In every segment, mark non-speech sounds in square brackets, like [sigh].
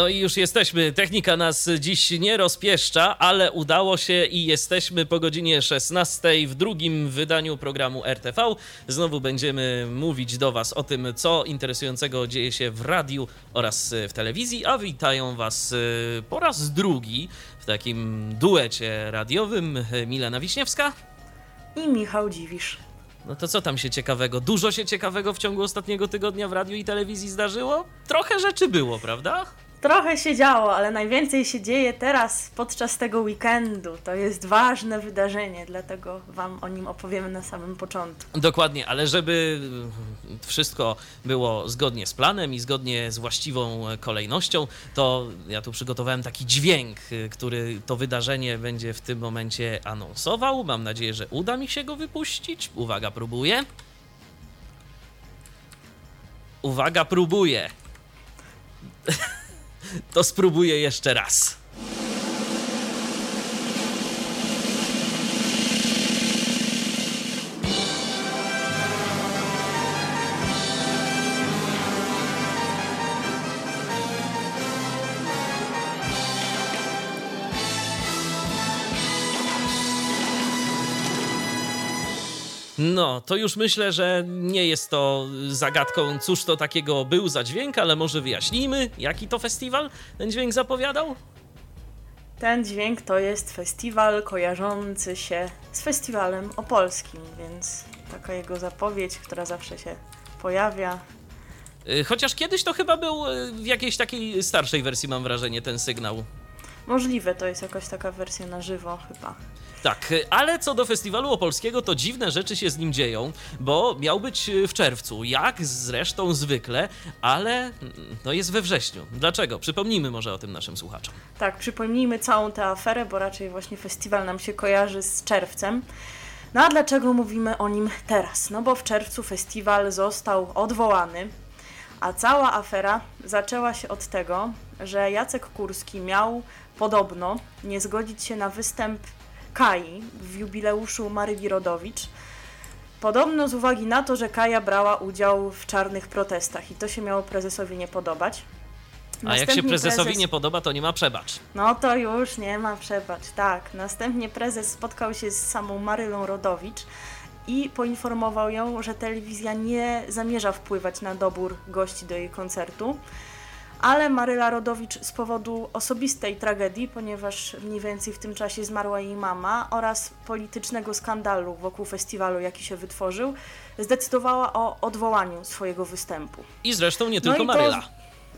No i już jesteśmy. Technika nas dziś nie rozpieszcza, ale udało się i jesteśmy po godzinie 16 w drugim wydaniu programu RTV. Znowu będziemy mówić do Was o tym, co interesującego dzieje się w radiu oraz w telewizji, a witają Was y, po raz drugi w takim duecie radiowym Milena Wiśniewska. I Michał Dziwisz. No to co tam się ciekawego? Dużo się ciekawego w ciągu ostatniego tygodnia w radiu i telewizji zdarzyło? Trochę rzeczy było, prawda? Trochę się działo, ale najwięcej się dzieje teraz podczas tego weekendu. To jest ważne wydarzenie, dlatego Wam o nim opowiemy na samym początku. Dokładnie, ale żeby wszystko było zgodnie z planem i zgodnie z właściwą kolejnością, to ja tu przygotowałem taki dźwięk, który to wydarzenie będzie w tym momencie anonsował. Mam nadzieję, że uda mi się go wypuścić. Uwaga, próbuję. Uwaga, próbuję. [laughs] to spróbuję jeszcze raz. No, to już myślę, że nie jest to zagadką, cóż to takiego był za dźwięk, ale może wyjaśnijmy, jaki to festiwal ten dźwięk zapowiadał? Ten dźwięk to jest festiwal kojarzący się z festiwalem opolskim, więc taka jego zapowiedź, która zawsze się pojawia. Y, chociaż kiedyś to chyba był y, w jakiejś takiej starszej wersji, mam wrażenie, ten sygnał. Możliwe, to jest jakaś taka wersja na żywo chyba. Tak, ale co do festiwalu opolskiego, to dziwne rzeczy się z nim dzieją, bo miał być w czerwcu, jak zresztą zwykle, ale no jest we wrześniu. Dlaczego? Przypomnijmy może o tym naszym słuchaczom. Tak, przypomnijmy całą tę aferę, bo raczej właśnie festiwal nam się kojarzy z czerwcem. No a dlaczego mówimy o nim teraz? No bo w czerwcu festiwal został odwołany, a cała afera zaczęła się od tego, że Jacek Kurski miał podobno nie zgodzić się na występ Kai w jubileuszu Maryli Rodowicz. Podobno z uwagi na to, że Kaja brała udział w czarnych protestach i to się miało prezesowi nie podobać. A jak się prezesowi prezes... nie podoba, to nie ma przebacz. No to już nie ma przebacz, tak. Następnie prezes spotkał się z samą Marylą Rodowicz i poinformował ją, że telewizja nie zamierza wpływać na dobór gości do jej koncertu ale Maryla Rodowicz z powodu osobistej tragedii, ponieważ mniej więcej w tym czasie zmarła jej mama oraz politycznego skandalu wokół festiwalu, jaki się wytworzył, zdecydowała o odwołaniu swojego występu. I zresztą nie tylko no Maryla.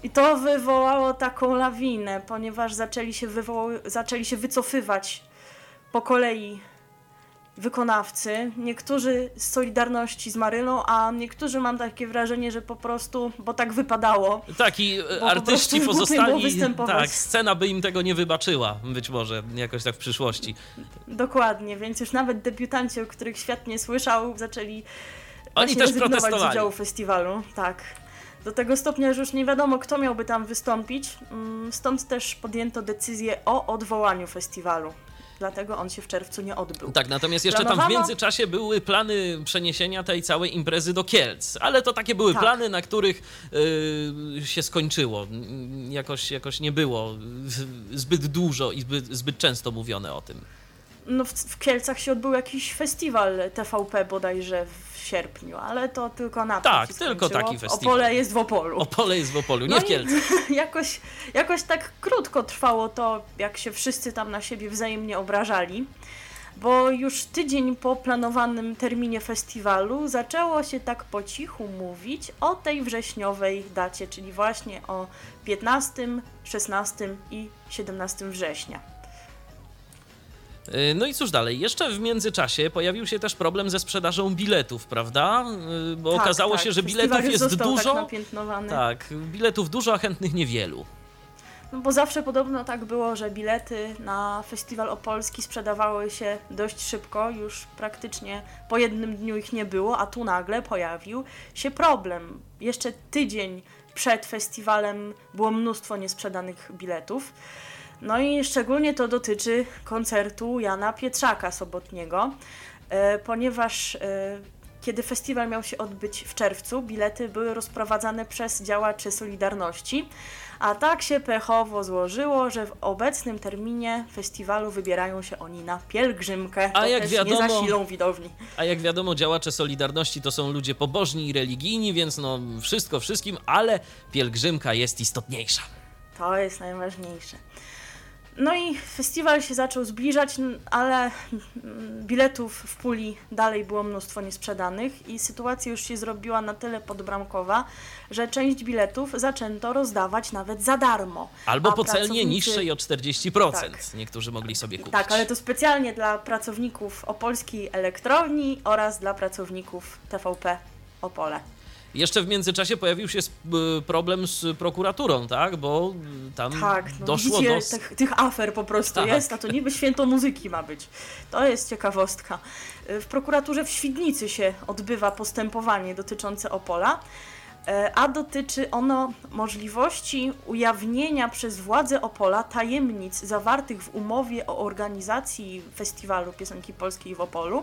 I to wywołało taką lawinę, ponieważ zaczęli się, zaczęli się wycofywać po kolei wykonawcy, niektórzy z Solidarności z Maryną, a niektórzy mam takie wrażenie, że po prostu, bo tak wypadało. Tak, i artyści [laughs] po pozostali, tak, scena by im tego nie wybaczyła, być może, jakoś tak w przyszłości. Dokładnie, więc już nawet debiutanci, o których świat nie słyszał, zaczęli Oni też protestowali. z udziału festiwalu, tak. Do tego stopnia, że już nie wiadomo, kto miałby tam wystąpić, mm, stąd też podjęto decyzję o odwołaniu festiwalu dlatego on się w czerwcu nie odbył. Tak, natomiast jeszcze Planowano... tam w międzyczasie były plany przeniesienia tej całej imprezy do Kielc, ale to takie były tak. plany, na których yy, się skończyło. Jakoś, jakoś nie było zbyt dużo i zbyt, zbyt często mówione o tym. No w, w Kielcach się odbył jakiś festiwal TVP bodajże w sierpniu, ale to tylko na Tak, tylko taki festiwal. Opole jest w Opolu. Opole jest w Opolu, nie no w Kielcach. [laughs] Jakoś, jakoś tak krótko trwało to, jak się wszyscy tam na siebie wzajemnie obrażali bo już tydzień po planowanym terminie festiwalu zaczęło się tak po cichu mówić o tej wrześniowej dacie, czyli właśnie o 15, 16 i 17 września. Y, No i cóż dalej? Jeszcze w międzyczasie pojawił się też problem ze sprzedażą biletów, prawda? Y, Bo Tak, okazało tak. się, że biletów jest został dużo. Tak. Tak, biletów dużo, a chętnych niewielu. No bo zawsze podobno tak było, że bilety na festiwal opolski sprzedawały się dość szybko, już praktycznie po jednym dniu ich nie było, a tu nagle pojawił się problem. Jeszcze tydzień przed festiwalem było mnóstwo niesprzedanych biletów. No i szczególnie to dotyczy koncertu Jana Pietrzaka sobotniego, e, ponieważ e, kiedy festiwal miał się odbyć w czerwcu, bilety były rozprowadzane przez działaczy Solidarności, a tak się pechowo złożyło, że w obecnym terminie festiwalu wybierają się oni na pielgrzymkę. A to jak wiadomo- nie zasilą widowni. A jak wiadomo, działacze Solidarności to są ludzie pobożni i religijni, więc no wszystko wszystkim, ale pielgrzymka jest istotniejsza. To jest najważniejsze. No i festiwal się zaczął zbliżać, ale biletów w puli dalej było mnóstwo niesprzedanych i sytuacja już się zrobiła na tyle podbramkowa, że część biletów zaczęto rozdawać nawet za darmo. Albo A po celnie pracownicy- niższej o 40%. Tak. Niektórzy mogli sobie kupić. Tak, ale to specjalnie dla pracowników Opolskiej Elektrowni oraz dla pracowników TVP Opole. Jeszcze w międzyczasie pojawił się y, problem z prokuraturą, tak? Bo y, tam Tak, no doszło widzicie, do... tych, tych afer po prostu Tak. jest, a to niby święto muzyki ma być. To jest ciekawostka. W prokuraturze w Świdnicy się odbywa postępowanie dotyczące Opola, a dotyczy ono możliwości ujawnienia przez władze Opola tajemnic zawartych w umowie o organizacji festiwalu piosenki polskiej w Opolu,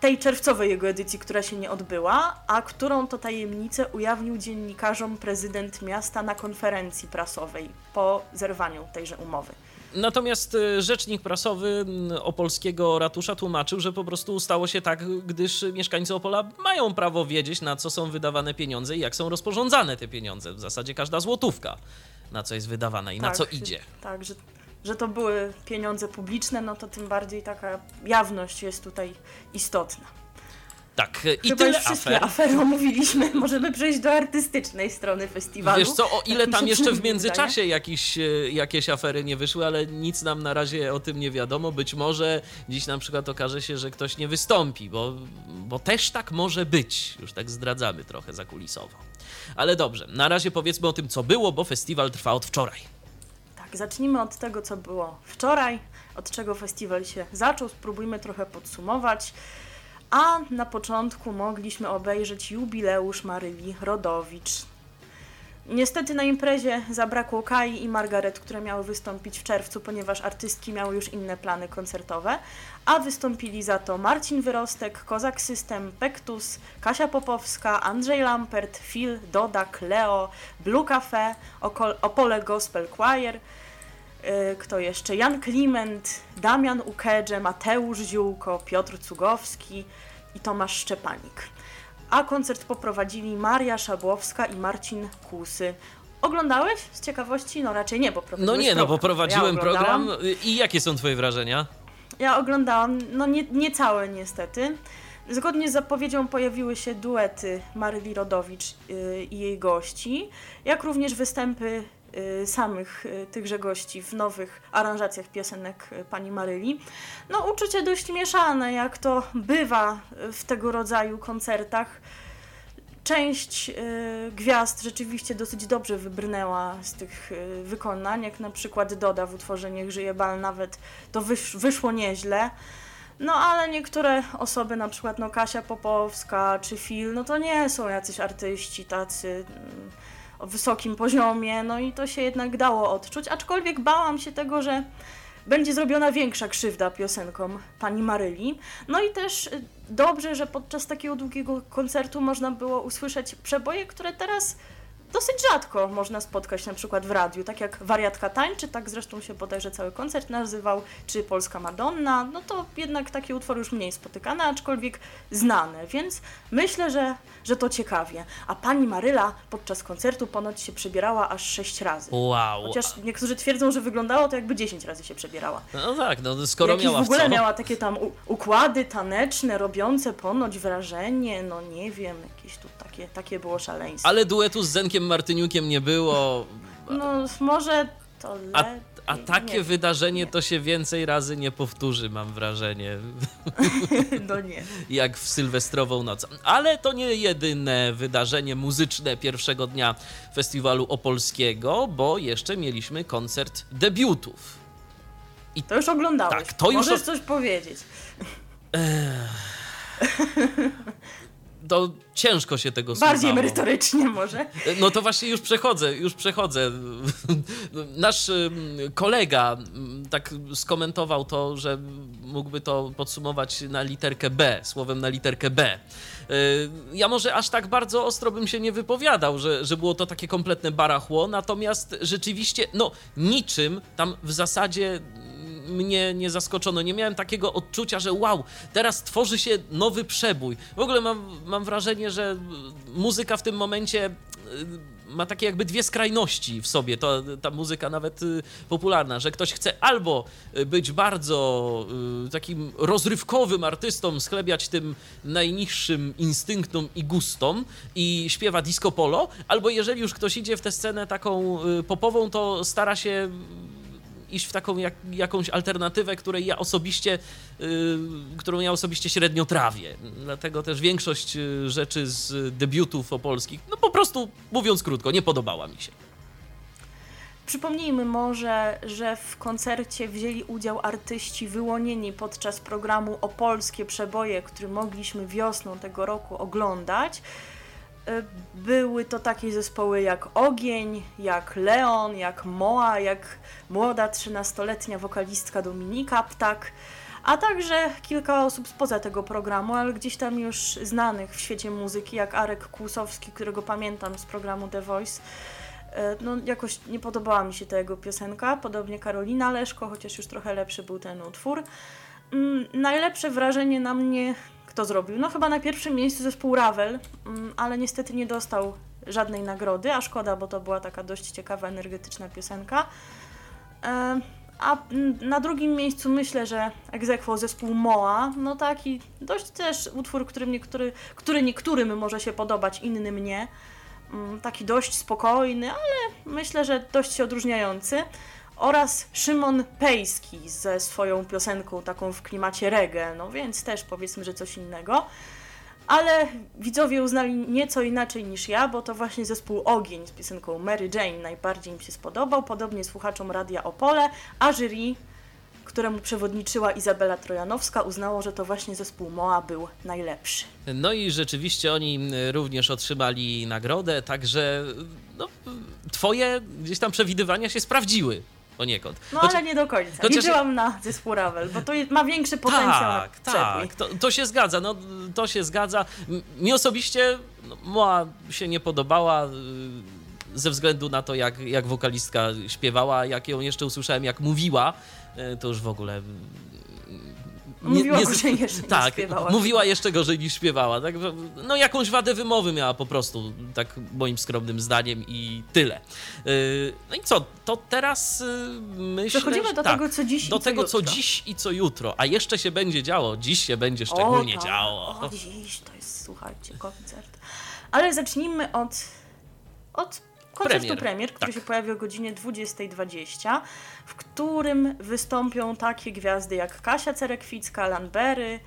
tej czerwcowej jego edycji, która się nie odbyła, a którą to tajemnicę ujawnił dziennikarzom prezydent miasta na konferencji prasowej po zerwaniu tejże umowy. Natomiast y, rzecznik prasowy opolskiego ratusza tłumaczył, że po prostu stało się tak, gdyż mieszkańcy Opola mają prawo wiedzieć, na co są wydawane pieniądze i jak są rozporządzane te pieniądze. W zasadzie każda złotówka, na co jest wydawana i na co idzie. Tak, że, że to były pieniądze publiczne, no to tym bardziej taka jawność jest tutaj istotna. Tak, y, i Chyba tyle już wszystkie afer. afery omówiliśmy. [laughs] Możemy przejść do artystycznej strony festiwalu. Wiesz co, o ile Tak tam jeszcze w międzyczasie jakiś, e, jakieś afery nie wyszły, ale nic nam na razie o tym nie wiadomo. Być może dziś na przykład okaże się, że ktoś nie wystąpi, bo, bo też tak może być. Już tak zdradzamy trochę zakulisowo. Ale dobrze, na razie powiedzmy o tym, co było, bo festiwal trwa od wczoraj. Zacznijmy od tego, co było wczoraj, od czego festiwal się zaczął. Spróbujmy trochę podsumować. A na początku mogliśmy obejrzeć jubileusz Maryli Rodowicz. Niestety na imprezie zabrakło Kai i Margaret, które miały wystąpić w czerwcu, ponieważ artystki miały już inne plany koncertowe, a wystąpili za to Marcin Wyrostek, Kozak System, Pektus, Kasia Popowska, Andrzej Lampert, Phil, Doda, Cleo, Blue Cafe, Opole Gospel Choir, kto jeszcze? Jan Kliment, Damian Ukedże, Mateusz Ziółko, Piotr Cugowski i Tomasz Szczepanik. A koncert poprowadzili Maria Szabłowska i Marcin Kusy. Oglądałeś z ciekawości? No raczej nie, bo No nie, no program. prowadziłem ja program. I jakie są twoje wrażenia? Ja oglądałam, no nie, nie całe niestety. Zgodnie z zapowiedzią pojawiły się duety Maryli Rodowicz y, i jej gości, jak również występy samych y, tychże gości w nowych aranżacjach piosenek y, pani Maryli. No uczucie dość mieszane, jak to bywa y, w tego rodzaju koncertach. Część y, gwiazd rzeczywiście dosyć dobrze wybrnęła z tych y, wykonań, jak na przykład Doda w utworze Niech żyje bal, nawet to wysz, wyszło nieźle. No ale niektóre osoby, na przykład no Kasia Popowska czy Phil, no to nie są jacyś artyści tacy mm, o wysokim poziomie, no i to się jednak dało odczuć, aczkolwiek bałam się tego, że będzie zrobiona większa krzywda piosenkom pani Maryli. No i też y, dobrze, że podczas takiego długiego koncertu można było usłyszeć przeboje, które teraz dosyć rzadko można spotkać na przykład w radiu, tak jak Wariatka tańczy, tak zresztą się bodajże cały koncert nazywał, czy Polska Madonna, no to jednak takie utwory już mniej spotykane, aczkolwiek znane, więc myślę, że, że to ciekawie. A pani Maryla podczas koncertu ponoć się przebierała aż sześć razy. Wow. Chociaż niektórzy twierdzą, że wyglądało to jakby 10 razy się przebierała. No tak, no skoro Jakieś miała w ogóle co? miała takie tam układy taneczne, robiące ponoć wrażenie, no nie wiem, jakieś tu takie, takie było szaleństwo. Ale duetu z Zenkiem Martyniukiem nie było. No może to A, lepiej. a takie nie, wydarzenie nie. to się więcej razy nie powtórzy, mam wrażenie, [laughs] No nie. jak w Sylwestrową noc. Ale to nie jedyne wydarzenie muzyczne pierwszego dnia festiwalu opolskiego, bo jeszcze mieliśmy koncert debiutów. To już oglądałeś. Tak, to już Możesz coś powiedzieć. [laughs] To ciężko się tego słuchało. Bardziej merytorycznie może. No to właśnie już przechodzę, już przechodzę. [laughs] Nasz ym, kolega ym, tak skomentował to, że mógłby to podsumować na literkę B, słowem na literkę B. Y, Ja może aż tak bardzo ostro bym się nie wypowiadał, że, że było to takie kompletne barachło, natomiast rzeczywiście, no niczym tam w zasadzie mnie nie zaskoczono. Nie miałem takiego odczucia, że wow, teraz tworzy się nowy przebój. W ogóle mam, mam wrażenie, że muzyka w tym momencie y, ma takie jakby dwie skrajności w sobie. To, ta muzyka nawet y, popularna, że ktoś chce albo y, być bardzo takim rozrywkowym artystą, schlebiać tym najniższym instynktom i gustom i śpiewa disco polo, albo jeżeli już ktoś idzie w tę scenę taką popową, to stara się iść w taką jak, jakąś alternatywę, której ja osobiście, y, którą ja osobiście średnio trawię. Dlatego też większość y, rzeczy z debiutów opolskich, no po prostu mówiąc krótko, nie podobała mi się. Przypomnijmy może, że w koncercie wzięli udział artyści wyłonieni podczas programu Opolskie Przeboje, który mogliśmy wiosną tego roku oglądać. Y, Były to takie zespoły jak Ogień, jak Leon, jak Moa, jak młoda 13-letnia wokalistka Dominika Ptak, a także kilka osób spoza tego programu, ale gdzieś tam już znanych w świecie muzyki, jak Arek Kłusowski, którego pamiętam z programu The Voice. E, No, jakoś nie podobała mi się ta jego piosenka, podobnie Karolina Leszko, chociaż już trochę lepszy był ten utwór. Mm, najlepsze wrażenie na mnie kto zrobił? No chyba na pierwszym miejscu zespół Ravel, mm, ale niestety nie dostał żadnej nagrody, a szkoda, bo to była taka dość ciekawa, energetyczna piosenka. A na drugim miejscu myślę, że egzekwo zespół Moa, no taki dość też utwór, który, niektóry, który niektórym może się podobać, innym nie. Mm, Taki dość spokojny, ale myślę, że dość się odróżniający. Oraz Szymon Pejski ze swoją piosenką taką w klimacie reggae, no więc też powiedzmy, że coś innego. Ale widzowie uznali nieco inaczej niż ja, bo to właśnie zespół Ogień z piosenką Mary Jane najbardziej im się spodobał, podobnie słuchaczom Radia Opole, a jury, któremu przewodniczyła Izabela Trojanowska, uznało, że to właśnie zespół Moa był najlepszy. No i rzeczywiście oni y, również otrzymali nagrodę, także no, twoje gdzieś tam przewidywania się sprawdziły poniekąd. No Chociaż- ale nie do końca. chociaż- Liczyłam na zespół Ravel, bo to ma większy potencjał Tak, na tak, to, to się zgadza, no to się zgadza. Mi osobiście no, Moa się nie podobała y, ze względu na to, jak, jak wokalistka śpiewała, jak ją jeszcze usłyszałem, jak mówiła, y, to już w ogóle... y, Mówiła z- gorzej [laughs] jeszcze tak, śpiewała. mówiła jeszcze gorzej niż śpiewała. Tak, no jakąś wadę wymowy miała po prostu, tak moim skromnym zdaniem i tyle. Y, No i co, to teraz y, myślę... Przechodzimy do tak, tego, co dziś Do co tego, co dziś i co jutro. A jeszcze się będzie działo. Dziś się będzie szczególnie o, tak. działo. O, dziś to jest, słuchajcie, koncert. Ale zacznijmy od, od koncertu Premier. premier, który Tak. się pojawi o godzinie 20.20, w którym wystąpią takie gwiazdy jak Kasia Cerekwicka, Lanbery,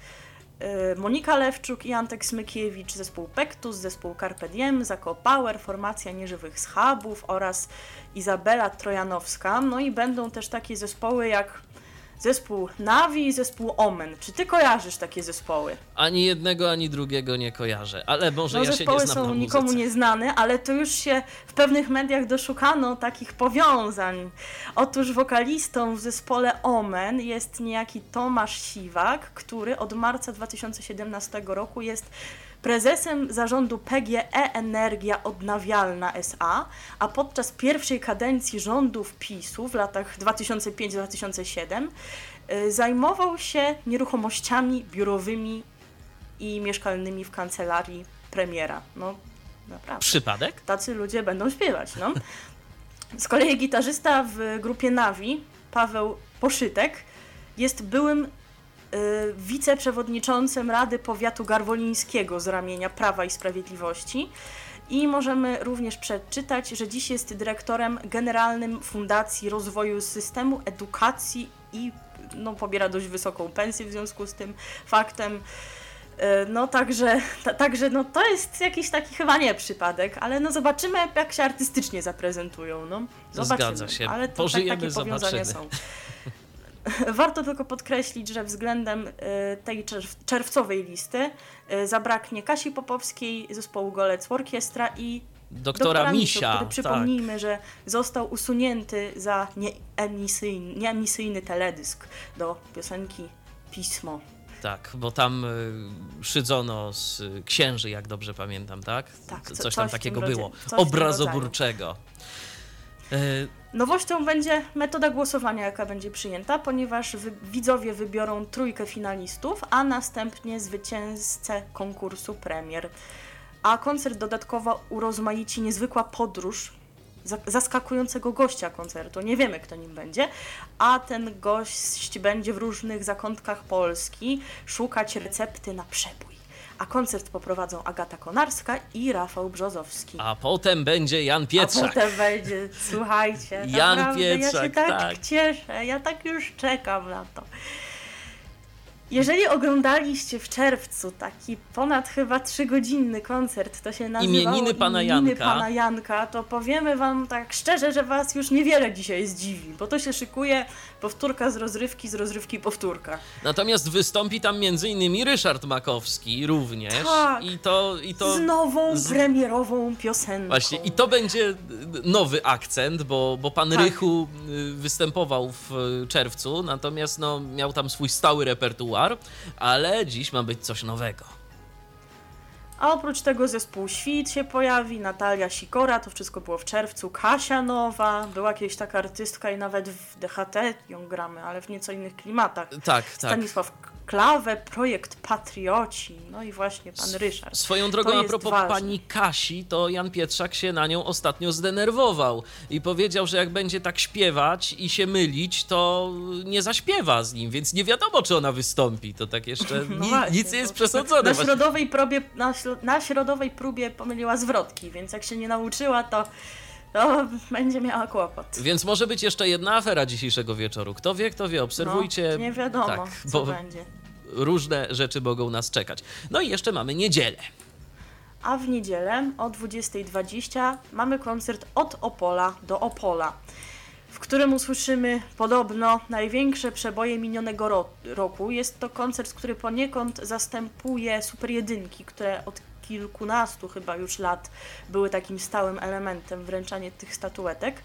y, Monika Lewczuk i Antek Smykiewicz, zespół Pektus, zespół Carpe Diem, Zako Power, formacja Nieżywych Schabów oraz Izabela Trojanowska. No i będą też takie zespoły jak zespół Navi i zespół Omen. Czy ty kojarzysz takie zespoły? Ani jednego, ani drugiego nie kojarzę. Ale może No ja się nie znam są na nikomu nieznane, ale to już się w pewnych mediach doszukano takich powiązań. Otóż wokalistą w zespole Omen jest niejaki Tomasz Siwak, który od marca 2017 roku jest prezesem zarządu PGE Energia Odnawialna SA, a podczas pierwszej kadencji rządów PiSu w latach 2005-2007 y, zajmował się nieruchomościami biurowymi i mieszkalnymi w kancelarii premiera. No, naprawdę. Przypadek? Tacy ludzie będą śpiewać, no. Z kolei gitarzysta w grupie Navi, Paweł Poszytek, jest byłym wiceprzewodniczącym Rady Powiatu Garwolińskiego z ramienia Prawa i Sprawiedliwości I możemy również przeczytać, że dziś jest dyrektorem generalnym Fundacji Rozwoju Systemu Edukacji i no, pobiera dość wysoką pensję w związku z tym faktem. E, No także, ta, także no, to jest jakiś taki chyba nie przypadek, ale no zobaczymy jak się artystycznie zaprezentują. No. Zobaczymy. Zgadza się. Ale to Pożyjemy, tak, takie powiązania zobaczymy. są. [laughs] [laughs] Warto tylko podkreślić, że względem e, tej czerw- czerwcowej listy e, zabraknie Kasi Popowskiej, zespołu Golec Orkiestra i Doktora, Miso, Misia. który tak. przypomnijmy, że został usunięty za nieemisyjny, nieemisyjny teledysk do piosenki Pismo. Tak, bo tam y, szydzono z y, księży, jak dobrze pamiętam, tak? Tak, co- coś tam coś w tym takiego było. Obrazoburczego. Y, Nowością będzie metoda głosowania, jaka będzie przyjęta, ponieważ wy- widzowie wybiorą trójkę finalistów, a następnie zwycięzcę konkursu premier. A koncert dodatkowo urozmaici niezwykła podróż za- zaskakującego gościa koncertu. Nie wiemy, kto nim będzie, a ten gość będzie w różnych zakątkach Polski szukać recepty na przebój. A koncert poprowadzą Agata Konarska i Rafał Brzozowski. a potem będzie Jan A Pietrzak. potem będzie, słuchajcie, Jan naprawdę, ja się Pietrzak, tak, tak. cieszę, ja tak już czekam na to. Jeżeli oglądaliście w czerwcu taki ponad chyba trzygodzinny koncert, to się nazywało Imieniny pana Imieniny Janka. pana Janka, to powiemy wam tak szczerze, że was już niewiele dzisiaj zdziwi, bo to się szykuje powtórka z rozrywki, z rozrywki powtórka. Natomiast wystąpi tam innymi Ryszard Makowski również. Tak. I to, i to z nową, z- premierową piosenką. Właśnie, i to będzie nowy akcent, bo, bo pan Tak. Rychu y, występował w czerwcu, natomiast no, miał tam swój stały repertuar, ale dziś ma być coś nowego. A oprócz tego zespół Świt się pojawi, Natalia Sikora, to wszystko było w czerwcu, Kasia Nowa, była kiedyś taka artystka i nawet w DHT ją gramy, ale w nieco innych klimatach. Tak, tak. Stanisław Klawę, projekt Patrioci, no i właśnie pan Ryszard. Swoją drogą, To a propos ważne. pani Kasi, to Jan Pietrzak się na nią ostatnio zdenerwował i powiedział, że jak będzie tak śpiewać i się mylić, to nie zaśpiewa z nim, więc nie wiadomo, czy ona wystąpi. To tak jeszcze [laughs] No ni- właśnie, nic nie jest bo przesądzone. Na środowej, probie, na, na środowej próbie pomyliła zwrotki, więc jak się nie nauczyła, to, to będzie miała kłopot. Więc może być jeszcze jedna afera dzisiejszego wieczoru. Kto wie, kto wie, obserwujcie. No, nie wiadomo, tak, co bo będzie. różne rzeczy mogą nas czekać. No i jeszcze mamy niedzielę. A w niedzielę o 20.20 mamy koncert od Opola do Opola, w którym usłyszymy podobno największe przeboje minionego ro- roku. Jest to koncert, który poniekąd zastępuje Super Jedynki, które od kilkunastu chyba już lat były takim stałym elementem wręczania tych statuetek.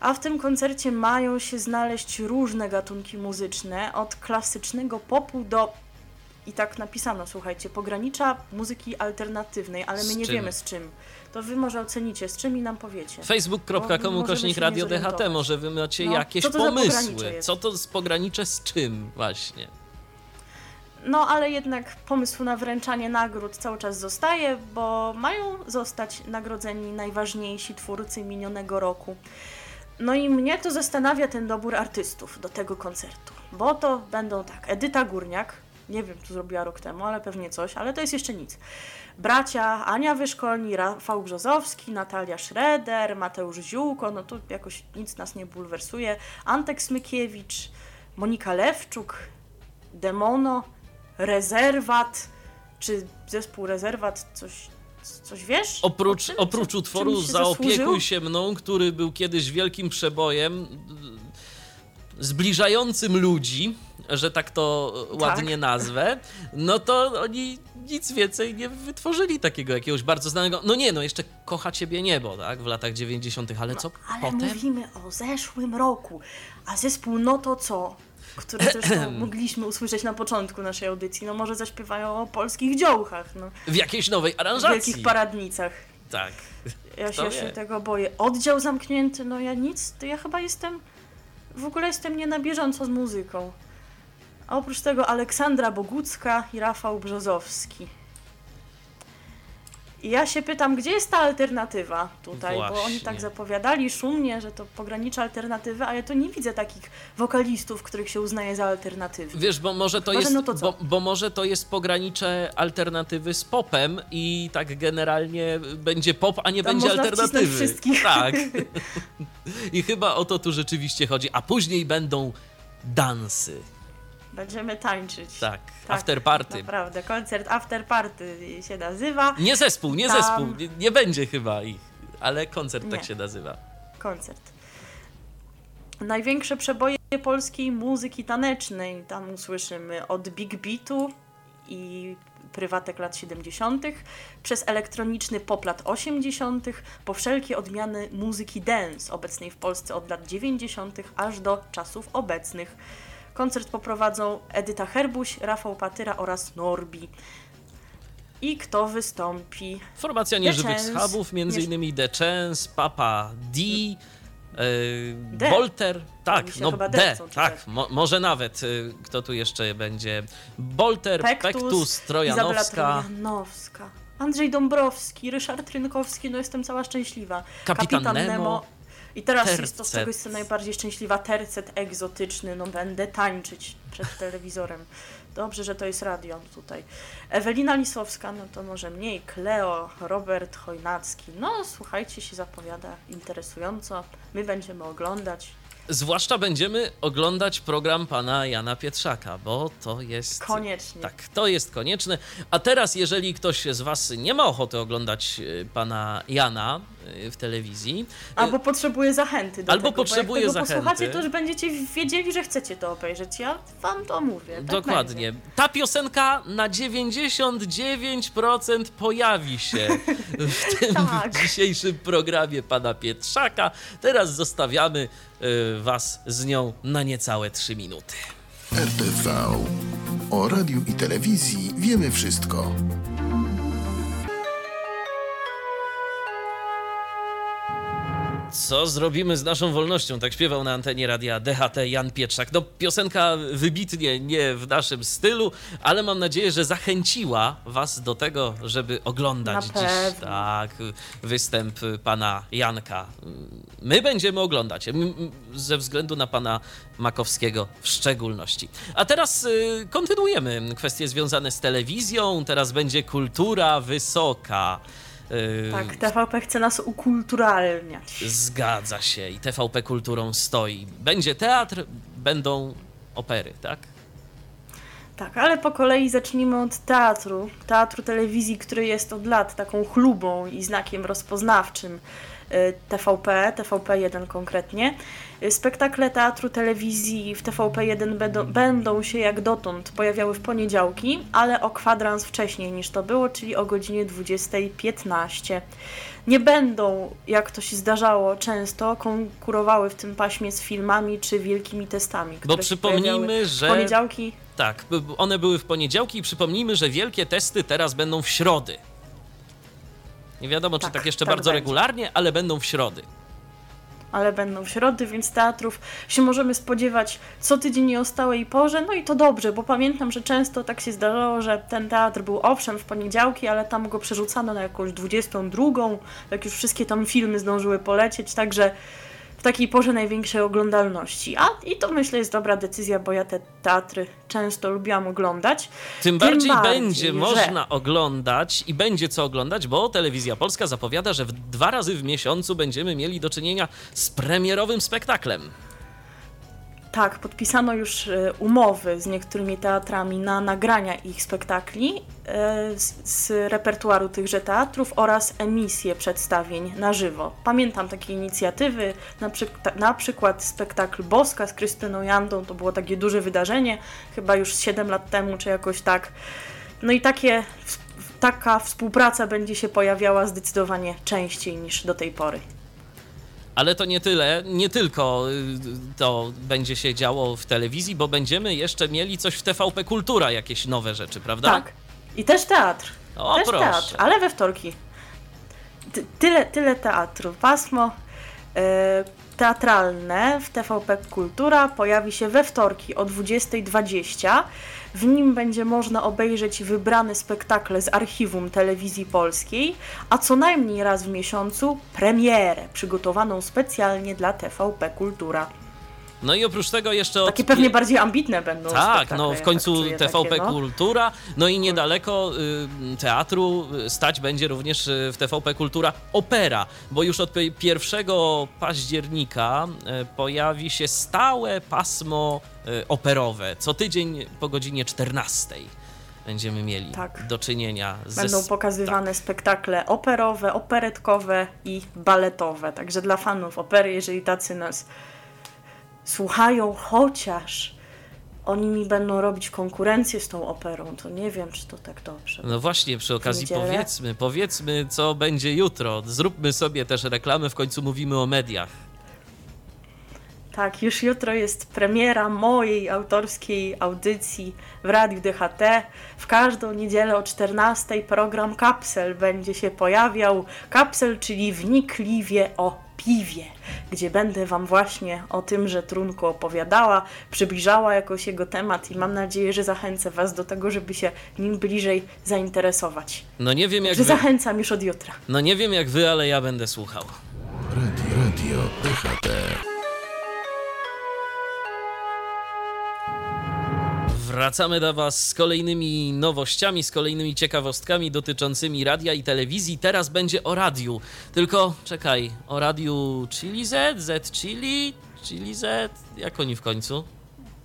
A w tym koncercie mają się znaleźć różne gatunki muzyczne, od klasycznego popu do i tak napisano, słuchajcie, pogranicza muzyki alternatywnej, ale my Z nie czym? wiemy z czym. To wy może ocenicie, z czym i nam powiecie. Facebook.com kośnik Radio DHT, może wy macie No, jakieś co pomysły. Co to z pogranicze z czym właśnie? No ale jednak pomysł na wręczanie nagród cały czas zostaje, bo mają zostać nagrodzeni najważniejsi twórcy minionego roku. No i mnie to zastanawia ten dobór artystów do tego koncertu, bo to będą tak, Edyta Górniak, nie wiem, co zrobiła rok temu, ale pewnie coś, ale to jest jeszcze nic. Bracia Ania Wyszkolni, Rafał Brzozowski, Natalia Schroeder, Mateusz Ziółko, no to jakoś nic nas nie bulwersuje, Antek Smykiewicz, Monika Lewczuk, Demono, Rezerwat, czy zespół Rezerwat coś, coś wiesz? Oprócz, O czym? oprócz utworu Zaopiekuj zasłużył? się mną, który był kiedyś wielkim przebojem, zbliżającym ludzi, że tak to ładnie nazwę, no to oni nic więcej nie wytworzyli takiego jakiegoś bardzo znanego. No nie, no jeszcze Kocha Ciebie Niebo, tak, w latach 90., ale co Ale potem? mówimy o zeszłym roku, a zespół No to co, który zresztą [clears throat] mogliśmy usłyszeć na początku naszej audycji, no może zaśpiewają o polskich dziołchach, no, W jakiejś nowej w aranżacji. wielkich paradnicach. Tak. Ja [laughs] Kto się, się wie? tego boję. Oddział zamknięty, no ja nic, to ja chyba jestem, w ogóle jestem nie na bieżąco z muzyką. A oprócz tego Aleksandra Bogucka i Rafał Brzozowski. I ja się pytam, gdzie jest ta alternatywa tutaj, bo oni Właśnie. tak zapowiadali szumnie, że to pogranicze alternatywy, a ja to nie widzę takich wokalistów, których się uznaje za alternatywy. Wiesz, bo może to jest, no to bo, bo może to jest pogranicze alternatywy z popem i tak generalnie będzie pop, a nie Tam będzie alternatywy. wszystkich. Tak. [laughs] I chyba o to tu rzeczywiście chodzi. A później będą dansy. Będziemy tańczyć. Tak, after party. Naprawdę, koncert after party się nazywa. Nie zespół, nie Tam- zespół. Nie, nie będzie chyba ich, ale koncert tak Nie. się nazywa. Koncert. Największe przeboje polskiej muzyki tanecznej. Tam usłyszymy od Big Beatu i prywatek lat 70., przez elektroniczny pop lat 80., po wszelkie odmiany muzyki dance, obecnej w Polsce od lat 90., aż do czasów obecnych. Koncert poprowadzą Edyta Herbuś, Rafał Patyra oraz Norbi. I kto wystąpi? Formacja nieżywych schabów, między Nie- innymi The Chance, Papa D, yy, D. Bolter, tak, no D, D chcą tak, mo, może nawet, y, kto tu jeszcze będzie, Bolter, Pektus, Pektus, Trojanowska, Trojanowska, Andrzej Dąbrowski, Ryszard Rynkowski, no jestem cała szczęśliwa. Kapitan Nemo. I teraz jest to, z Tercet. czego jestem najbardziej szczęśliwa, tercet egzotyczny, no będę tańczyć przed telewizorem. Dobrze, że to jest radio tutaj. Ewelina Lisowska, no to może mniej, Kleo, Robert Chojnacki. No słuchajcie, się zapowiada interesująco. My będziemy oglądać. Zwłaszcza będziemy oglądać program pana Jana Pietrzaka, bo to jest... Koniecznie. Tak, to jest konieczne. A teraz, jeżeli ktoś z was nie ma ochoty oglądać y, pana Jana w telewizji, Albo potrzebuje zachęty do Albo tego, potrzebuje bo jak tego zachęty. posłuchacie, to już będziecie wiedzieli, że chcecie to obejrzeć. Ja wam to mówię. Tak Dokładnie. będzie. Ta piosenka na 99% pojawi się w [laughs] tym Tak. dzisiejszym programie pana Pietrzaka. Teraz zostawiamy y, was z nią na niecałe 3 minuty. RTV. O radiu i telewizji wiemy wszystko. Co zrobimy z naszą wolnością? Tak śpiewał na antenie radia DHT Jan Pietrzak. No, piosenka wybitnie nie w naszym stylu, ale mam nadzieję, że zachęciła was do tego, żeby oglądać dziś tak, występ pana Janka. My będziemy oglądać, ze względu na pana Makowskiego w szczególności. A teraz y, kontynuujemy kwestie związane z telewizją. Teraz będzie kultura wysoka. Y, Tak, TVP chce nas ukulturalniać. Zgadza się i TVP kulturą stoi. Będzie teatr, będą opery, tak? Tak, ale po kolei zacznijmy od teatru. Teatru telewizji, który jest od lat taką chlubą i znakiem rozpoznawczym TVP, TVP1 konkretnie. Y, Spektakle teatru telewizji w TVP1 będą, będą się jak dotąd pojawiały w poniedziałki, ale o kwadrans wcześniej niż to było, czyli o godzinie 20.15. Nie będą, jak to się zdarzało często, konkurowały w tym paśmie z filmami czy wielkimi testami. się przypomnijmy, że- Poniedziałki Tak, one były w poniedziałki i przypomnijmy, że wielkie testy teraz będą w środy. Nie wiadomo, czy Tak, tak jeszcze tak bardzo będzie. regularnie, ale będą w środy. ale będą w środy, więc teatrów się możemy spodziewać co tydzień i o stałej porze. No i to dobrze, bo pamiętam, że często tak się zdarzało, że ten teatr był owszem w poniedziałki, ale tam go przerzucano na jakąś 22, jak już wszystkie tam filmy zdążyły polecieć, także w takiej porze największej oglądalności. A i to myślę jest dobra decyzja, bo ja te teatry często lubiłam oglądać. Tym bardziej, bardziej, będzie że- można oglądać i będzie co oglądać, bo Telewizja Polska zapowiada, że w dwa razy w miesiącu będziemy mieli do czynienia z premierowym spektaklem. Tak, podpisano już e, umowy z niektórymi teatrami na nagrania ich spektakli e, z, z repertuaru tychże teatrów oraz emisję przedstawień na żywo. Pamiętam takie inicjatywy, na, na przykład spektakl Boska z Krystyną Jandą, to było takie duże wydarzenie, chyba już z 7 lat temu, czy jakoś tak. No i takie, taka współpraca będzie się pojawiała zdecydowanie częściej niż do tej pory. Ale to nie tyle, nie tylko y, to będzie się działo w telewizji, bo będziemy jeszcze mieli coś w TVP Kultura, jakieś nowe rzeczy, prawda? Tak. I też teatr. O, też proszę. teatr, ale we wtorki. Ty, tyle, tyle teatru. Pasmo. e, teatralne w TVP Kultura pojawi się we wtorki o 20.20. W nim będzie można obejrzeć wybrane spektakle z archiwum telewizji polskiej, a co najmniej raz w miesiącu premierę przygotowaną specjalnie dla TVP Kultura. No i oprócz tego jeszcze... Takie od... pewnie bardziej ambitne będą Tak, no w końcu tak TVP takie, no. Kultura, no i niedaleko y, teatru y, stać będzie również y, w TVP Kultura opera, bo już od pi- 1 października y, pojawi się stałe pasmo operowe. Co tydzień po godzinie 14 będziemy mieli Tak. do czynienia z... Będą pokazywane spektakle operowe, operetkowe i baletowe. Także dla fanów opery, jeżeli tacy nas słuchają, chociaż oni mi będą robić konkurencję z tą operą, to nie wiem, czy to tak dobrze. No właśnie, przy okazji powiedzmy, powiedzmy, co będzie jutro. Zróbmy sobie też reklamę, w końcu mówimy o mediach. Tak, już jutro jest premiera mojej autorskiej audycji w Radiu DHT. W każdą niedzielę o 14 program Kapsel będzie się pojawiał. Kapsel, czyli wnikliwie o piwie, gdzie będę Wam właśnie o tymże trunku opowiadała, przybliżała jakoś jego temat i mam nadzieję, że zachęcę Was do tego, żeby się nim bliżej zainteresować. No nie wiem jak Że wy, zachęcam już od jutra. no nie wiem jak wy, ale ja będę słuchał. Radio, radio DHT. Wracamy do Was z kolejnymi nowościami, z kolejnymi ciekawostkami dotyczącymi radia i telewizji. Teraz będzie o radiu. Tylko czekaj, o radiu Chili Z, Z Chili, Chili Z, jak oni w końcu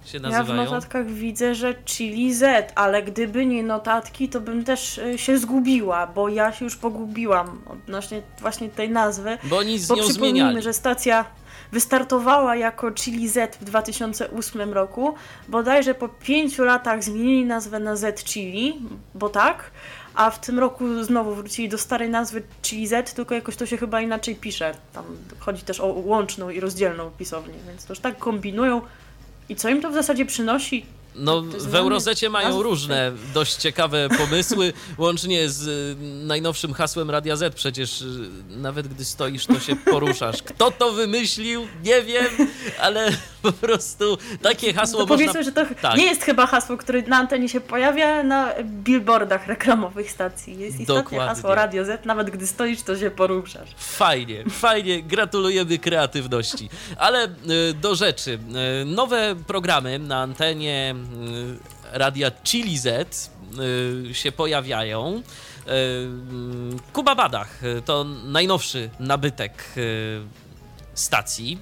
się Ja w nazywają? notatkach widzę, że Chili Z, ale gdyby nie notatki, to bym też y, się zgubiła, bo ja się już pogubiłam odnośnie właśnie tej nazwy. Bo oni z Bo nią przypomnijmy, zmieniali. że stacja wystartowała jako Chili Z w 2008 roku. Bodajże po pięciu latach zmienili nazwę na Z Chili, bo tak. A w tym roku znowu wrócili do starej nazwy Chili Z, tylko jakoś to się chyba inaczej pisze. Tam chodzi też o łączną i rozdzielną pisownię, więc to już tak kombinują. I co im to w zasadzie przynosi? No, w Eurozecie mają różne [laughs] dość ciekawe pomysły, łącznie z y, najnowszym hasłem Radia Z. Przecież y, nawet gdy stoisz, to się poruszasz. Kto to wymyślił? Nie wiem, ale po prostu takie hasło To można... powiedzmy, że to tak. nie jest chyba hasło, które na antenie się pojawia na billboardach reklamowych stacji. Jest istotnie Dokładnie. hasło Radio Z, nawet gdy stoisz, to się poruszasz. Fajnie, fajnie, gratulujemy kreatywności. Ale y, do rzeczy. Y, Nowe programy na antenie y, radia Chili Z się pojawiają. Kuba Badach to najnowszy nabytek stacji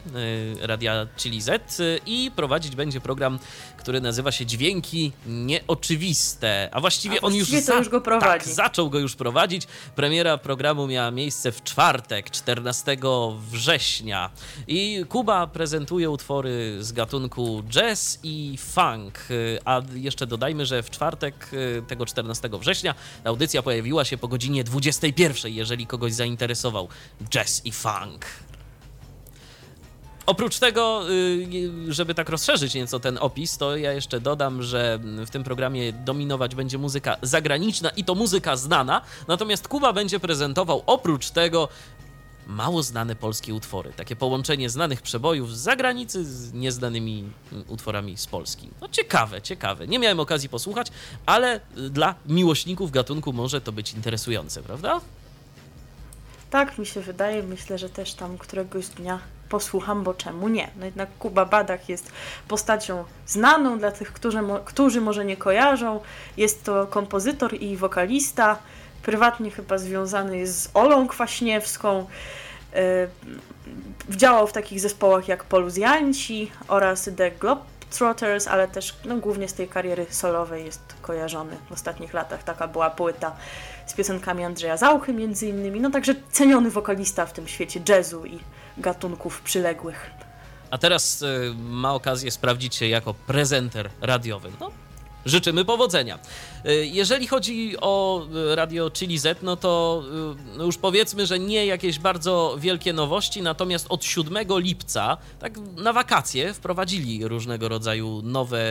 y, radia Chili Z y, i prowadzić będzie program, który nazywa się Dźwięki Nieoczywiste. A właściwie A on już, właściwie to już go prowadzi. Tak, zaczął go już prowadzić. Premiera programu miała miejsce w czwartek, 14 września. I Kuba prezentuje utwory z gatunku jazz i funk. Y, A jeszcze dodajmy, że w czwartek tego 14 września audycja pojawiła się po godzinie 21, jeżeli kogoś zainteresował jazz i funk. Oprócz tego, y, żeby tak rozszerzyć nieco ten opis, to ja jeszcze dodam, że w tym programie dominować będzie muzyka zagraniczna i to muzyka znana, natomiast Kuba będzie prezentował oprócz tego mało znane polskie utwory. Takie połączenie znanych przebojów z zagranicy z nieznanymi mm, utworami z Polski. No ciekawe, ciekawe. Nie miałem okazji posłuchać, ale dla miłośników gatunku może to być interesujące, prawda? Tak mi się wydaje, myślę, że też tam któregoś dnia posłucham, bo czemu nie? No jednak Kuba Badach jest postacią znaną dla tych, którzy, którzy może nie kojarzą. Jest to kompozytor i wokalista, prywatnie chyba związany jest z Olą Kwaśniewską. Yy, Działał w takich zespołach jak Poluzjanci oraz The Globetrotters, ale też no, głównie z tej kariery solowej jest kojarzony w ostatnich latach. Taka była płyta z piosenkami Andrzeja Zauchy między innymi. No także ceniony wokalista w tym świecie jazzu i gatunków przyległych. A teraz y, ma okazję sprawdzić się jako prezenter radiowy. No, życzymy powodzenia. Y, Jeżeli chodzi o y, radio Chili Z, no to y, no już powiedzmy, że nie jakieś bardzo wielkie nowości, natomiast od 7 lipca, tak na wakacje, wprowadzili różnego rodzaju nowe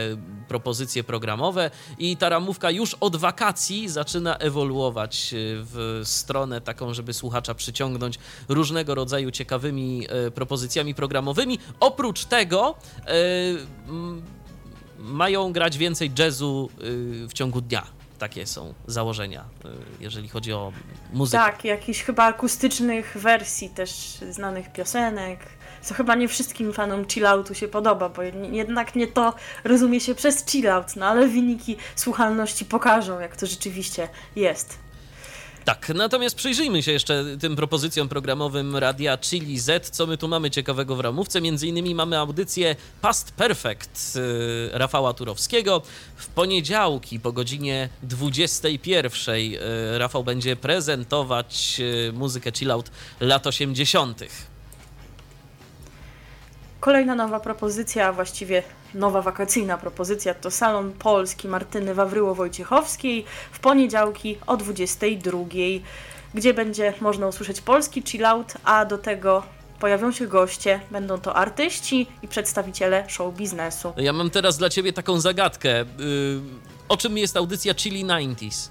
propozycje programowe i ta ramówka już od wakacji zaczyna ewoluować w stronę taką, żeby słuchacza przyciągnąć różnego rodzaju ciekawymi propozycjami programowymi. Oprócz tego m, mają grać więcej jazzu y, w ciągu dnia. Takie są założenia, y, jeżeli chodzi o muzykę. Tak, jakichś chyba akustycznych wersji też znanych piosenek, co chyba nie wszystkim fanom chilloutu się podoba, bo jed- jednak nie to rozumie się przez chillout, no ale wyniki słuchalności pokażą, jak to rzeczywiście jest. Tak, natomiast przyjrzyjmy się jeszcze tym propozycjom programowym Radia Chili Z. Co my tu mamy ciekawego w ramówce? Między innymi mamy audycję Past Perfect y, Rafała Turowskiego. W poniedziałki po godzinie 21 y, Rafał będzie prezentować y, muzykę chillout lat 80. Kolejna nowa propozycja, a właściwie nowa wakacyjna propozycja to Salon Polski Martyny Wawryło-Wojciechowskiej w poniedziałki o 22, gdzie będzie można usłyszeć polski chillout, a do tego pojawią się goście, będą to artyści i przedstawiciele show biznesu. Ja mam teraz dla ciebie taką zagadkę. Y, o czym jest audycja Chili 90s?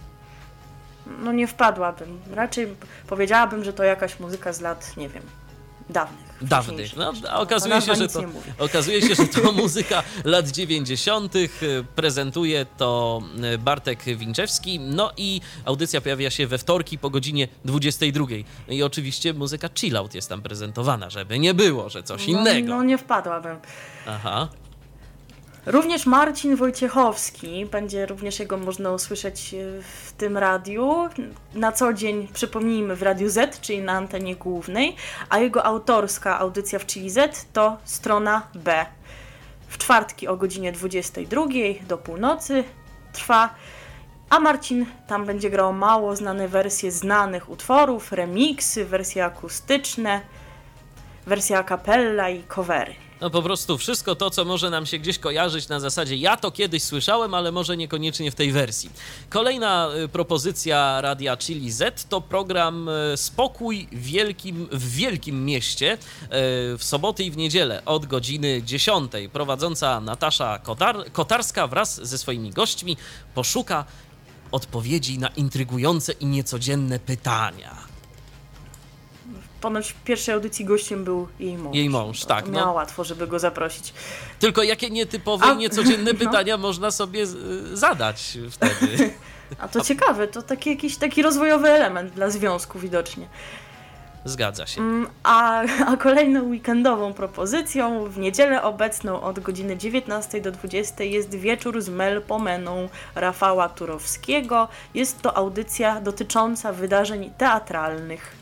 No nie wpadłabym, raczej powiedziałabym, że to jakaś muzyka z lat, nie wiem, dawnych. Dawnych. No, okazuje się, że to, okazuje się, że to muzyka lat 90. Prezentuje to y, Bartek Winczewski. No i audycja pojawia się we wtorki po godzinie 22. No I oczywiście muzyka chillout jest tam prezentowana, żeby nie było, że coś No, innego. no nie wpadłabym. Aha. Również Marcin Wojciechowski, będzie również jego można usłyszeć e, w tym radiu. Na co dzień, przypomnijmy, w Radiu Z, czyli na antenie głównej, a jego autorska audycja w Chili Z to strona B. W czwartki o godzinie 22 do północy trwa, a Marcin tam będzie grał mało znane wersje znanych utworów, remiksy, wersje akustyczne, wersja a cappella i covery. No po prostu wszystko to, co może nam się gdzieś kojarzyć na zasadzie ja to kiedyś słyszałem, ale może niekoniecznie w tej wersji. Kolejna y, propozycja Radia Chili Z to program y, Spokój wielkim, w wielkim mieście y, w soboty i w niedzielę od godziny 10. Prowadząca Natasza Kotar Kotarska wraz ze swoimi gośćmi poszuka odpowiedzi na intrygujące i niecodzienne pytania. Ponoć w pierwszej audycji gościem był jej mąż. Jej mąż, tak, no. Miała łatwo, żeby go zaprosić. Tylko jakie nietypowe A- i niecodzienne [laughs] no. pytania można sobie y, zadać wtedy? [laughs] A to ciekawe, to taki jakiś taki rozwojowy element dla związku widocznie. Zgadza się. Mm, A, a kolejną weekendową propozycją w niedzielę obecną od godziny 19 do 20 jest wieczór z Melpomeną Rafała Turowskiego. Jest to audycja dotycząca wydarzeń teatralnych.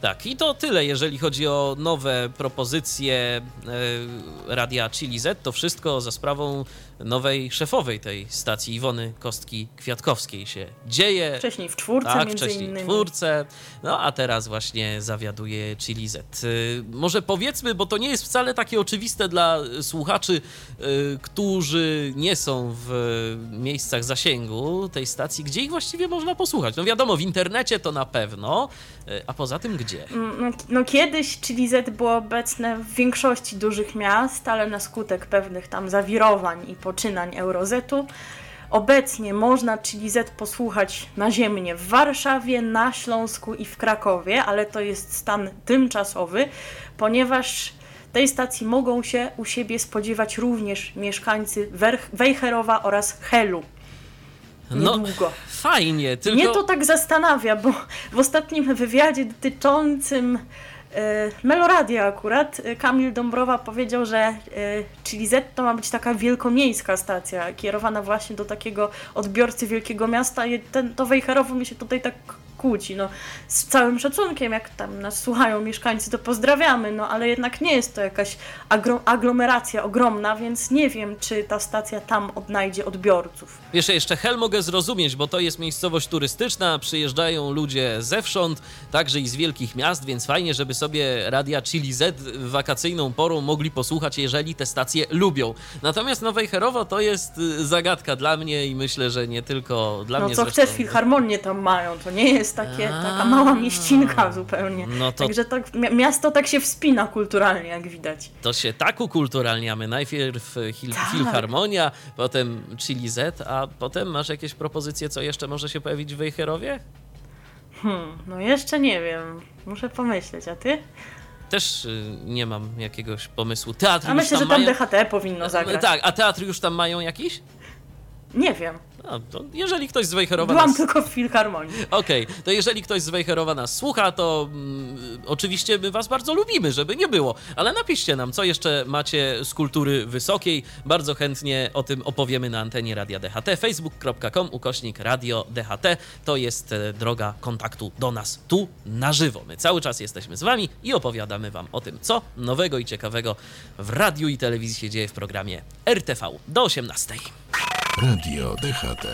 Tak, i to tyle, jeżeli chodzi o nowe propozycje e, Radia Chili Z. To wszystko za sprawą nowej szefowej tej stacji, Iwony Kostki-Kwiatkowskiej się dzieje. Wcześniej w czwórce Tak, między wcześniej innymi. w czwórce, no a teraz właśnie zawiaduje Chili Z. Y, Może powiedzmy, bo to nie jest wcale takie oczywiste dla słuchaczy, y, którzy nie są w miejscach zasięgu tej stacji, gdzie ich właściwie można posłuchać. No wiadomo, w internecie to na pewno, y, a poza tym gdzie? Mm, No, no kiedyś Chili Z było obecne w większości dużych miast, ale na skutek pewnych tam zawirowań i poczynań Eurozetu obecnie można Chili Z posłuchać naziemnie w Warszawie, na Śląsku i w Krakowie, ale to jest stan tymczasowy, ponieważ tej stacji mogą się u siebie spodziewać również mieszkańcy Wejherowa oraz Helu. No, Niedługo. fajnie, tylko... Mnie to tak zastanawia, bo w ostatnim wywiadzie dotyczącym Meloradia akurat. E, Kamil Dąbrowa powiedział, że e, Chili Z to ma być taka wielkomiejska stacja, kierowana właśnie do takiego odbiorcy wielkiego miasta. I ten, to Wejherowo mi się tutaj tak kłóci. No, z całym szacunkiem, jak tam nas słuchają mieszkańcy, to pozdrawiamy, no ale jednak nie jest to jakaś aglomeracja ogromna, więc nie wiem, czy ta stacja tam odnajdzie odbiorców. Wiesz, jeszcze Hel mogę zrozumieć, bo to jest miejscowość turystyczna, przyjeżdżają ludzie zewsząd, także i z wielkich miast, więc fajnie, żeby sobie Radia Chili Z wakacyjną porą mogli posłuchać, jeżeli te stacje lubią. Natomiast Nowej Herowo to jest y, zagadka dla mnie i myślę, że nie tylko dla No mnie co zresztą. chcesz, filharmonię tam mają, to nie jest jest takie, taka mała mieścinka zupełnie. No to- Także tak, mi- miasto tak się wspina kulturalnie, jak widać. To się tak ukulturalniamy. Najpierw e, Hil- Tak. Filharmonia, potem Chili Z, a potem masz jakieś propozycje, co jeszcze może się pojawić w Wejherowie? Hmm, no jeszcze nie wiem. Muszę pomyśleć, a ty? Też y, nie mam jakiegoś pomysłu. Teatr A myślę, tam że tam mają... DHT powinno zagrać. Tak, a teatr już tam mają jakiś? Nie wiem. No, to jeżeli ktoś z Wejherowa Byłam nas... tylko w Filharmonii. Okej, to jeżeli ktoś z Wejherowa nas słucha, to mm, oczywiście my was bardzo lubimy, żeby nie było. Ale napiszcie nam, co jeszcze macie z kultury wysokiej. Bardzo chętnie o tym opowiemy na antenie Radia DHT. facebook.com ukośnik Radio DHT. To jest e, droga kontaktu do nas tu na żywo. My cały czas jesteśmy z wami i opowiadamy wam o tym, co nowego i ciekawego w radiu i telewizji się dzieje w programie RTV do 18. Radio DHT.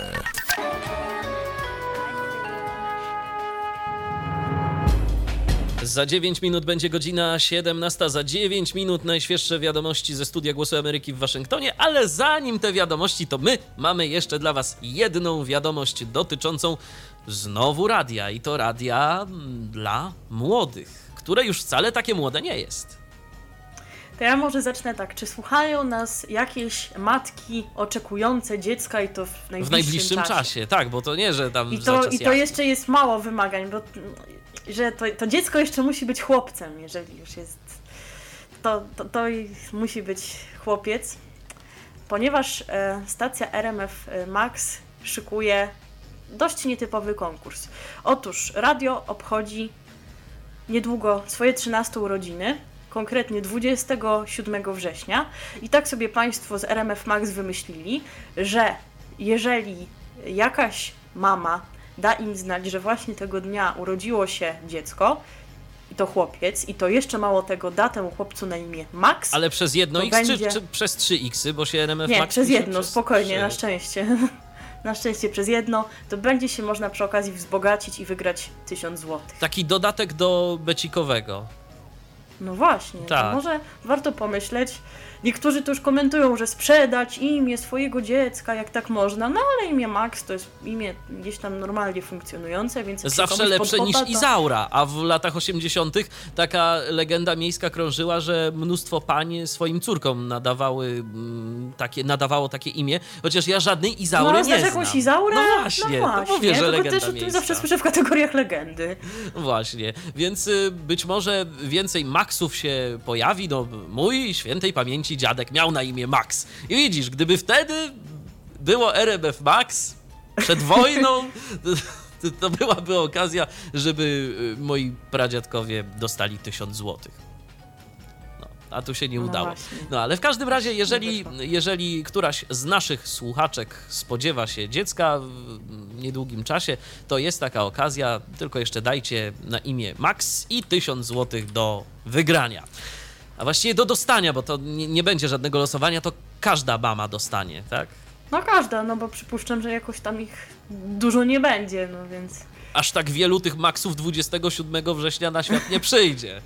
Za 9 minut będzie godzina 17. Za 9 minut najświeższe wiadomości ze studia Głosu Ameryki w Waszyngtonie, ale zanim te wiadomości, to my mamy jeszcze dla Was jedną wiadomość dotyczącą znowu radia i to radia mm, dla młodych, które już wcale takie młode nie jest. To ja może zacznę tak. Czy słuchają nas jakieś matki oczekujące dziecka i to w najbliższym, W najbliższym czasie. czasie? tak, bo to nie, że tam I to, i to jeszcze jest mało wymagań, bo że to, to dziecko jeszcze musi być chłopcem, jeżeli już jest. To, to, to musi być chłopiec, ponieważ e, stacja RMF Max szykuje dość nietypowy konkurs. Otóż radio obchodzi niedługo swoje 13 urodziny, konkretnie 27 września. I tak sobie Państwo z RMF Max wymyślili, że jeżeli jakaś mama da im znać, że właśnie tego dnia urodziło się dziecko, i to chłopiec, i to jeszcze mało tego, da temu chłopcu na imię Max. Ale przez jedno X będzie- czy, czy przez trzy X, bo się RMF Nie, Max przez jedno, spokojnie, trzy. na szczęście. [laughs] Na szczęście przez jedno, to będzie się można przy okazji wzbogacić i wygrać 1000 złotych. Taki dodatek do becikowego. No właśnie, to Tak. może warto pomyśleć. Niektórzy to już komentują, że sprzedać imię swojego dziecka, jak tak można. No ale imię Max to jest imię gdzieś tam normalnie funkcjonujące, więc Zawsze lepsze niż to... Izaura, a w latach 80. taka legenda miejska krążyła, że mnóstwo pań swoim córkom nadawały mm, takie, nadawało takie imię, chociaż ja żadnej Izaury No, nie znam. jakąś Izaurę? No właśnie, no no właśnie. mówię, że legenda też o tym miejska. zawsze słyszę w kategoriach legendy. Właśnie, więc y, być może więcej Maxów się pojawi. No, mój świętej pamięci dziadek miał na imię Max. I widzisz, gdyby wtedy było RMF Max przed [laughs] wojną, to, to byłaby okazja, żeby y, moi pradziadkowie dostali tysiąc złotych. No, a tu się nie No udało. właśnie. No ale w każdym razie, jeżeli, jeżeli któraś z naszych słuchaczek spodziewa się dziecka w niedługim czasie, to jest taka okazja, tylko jeszcze dajcie na imię Max i 1000 zł do wygrania. A właściwie do dostania, bo to nie, nie będzie żadnego losowania, to każda mama dostanie, tak? No każda, no bo przypuszczam, że jakoś tam ich dużo nie będzie, no więc... Aż tak wielu tych Maxów 27 września na świat nie przyjdzie.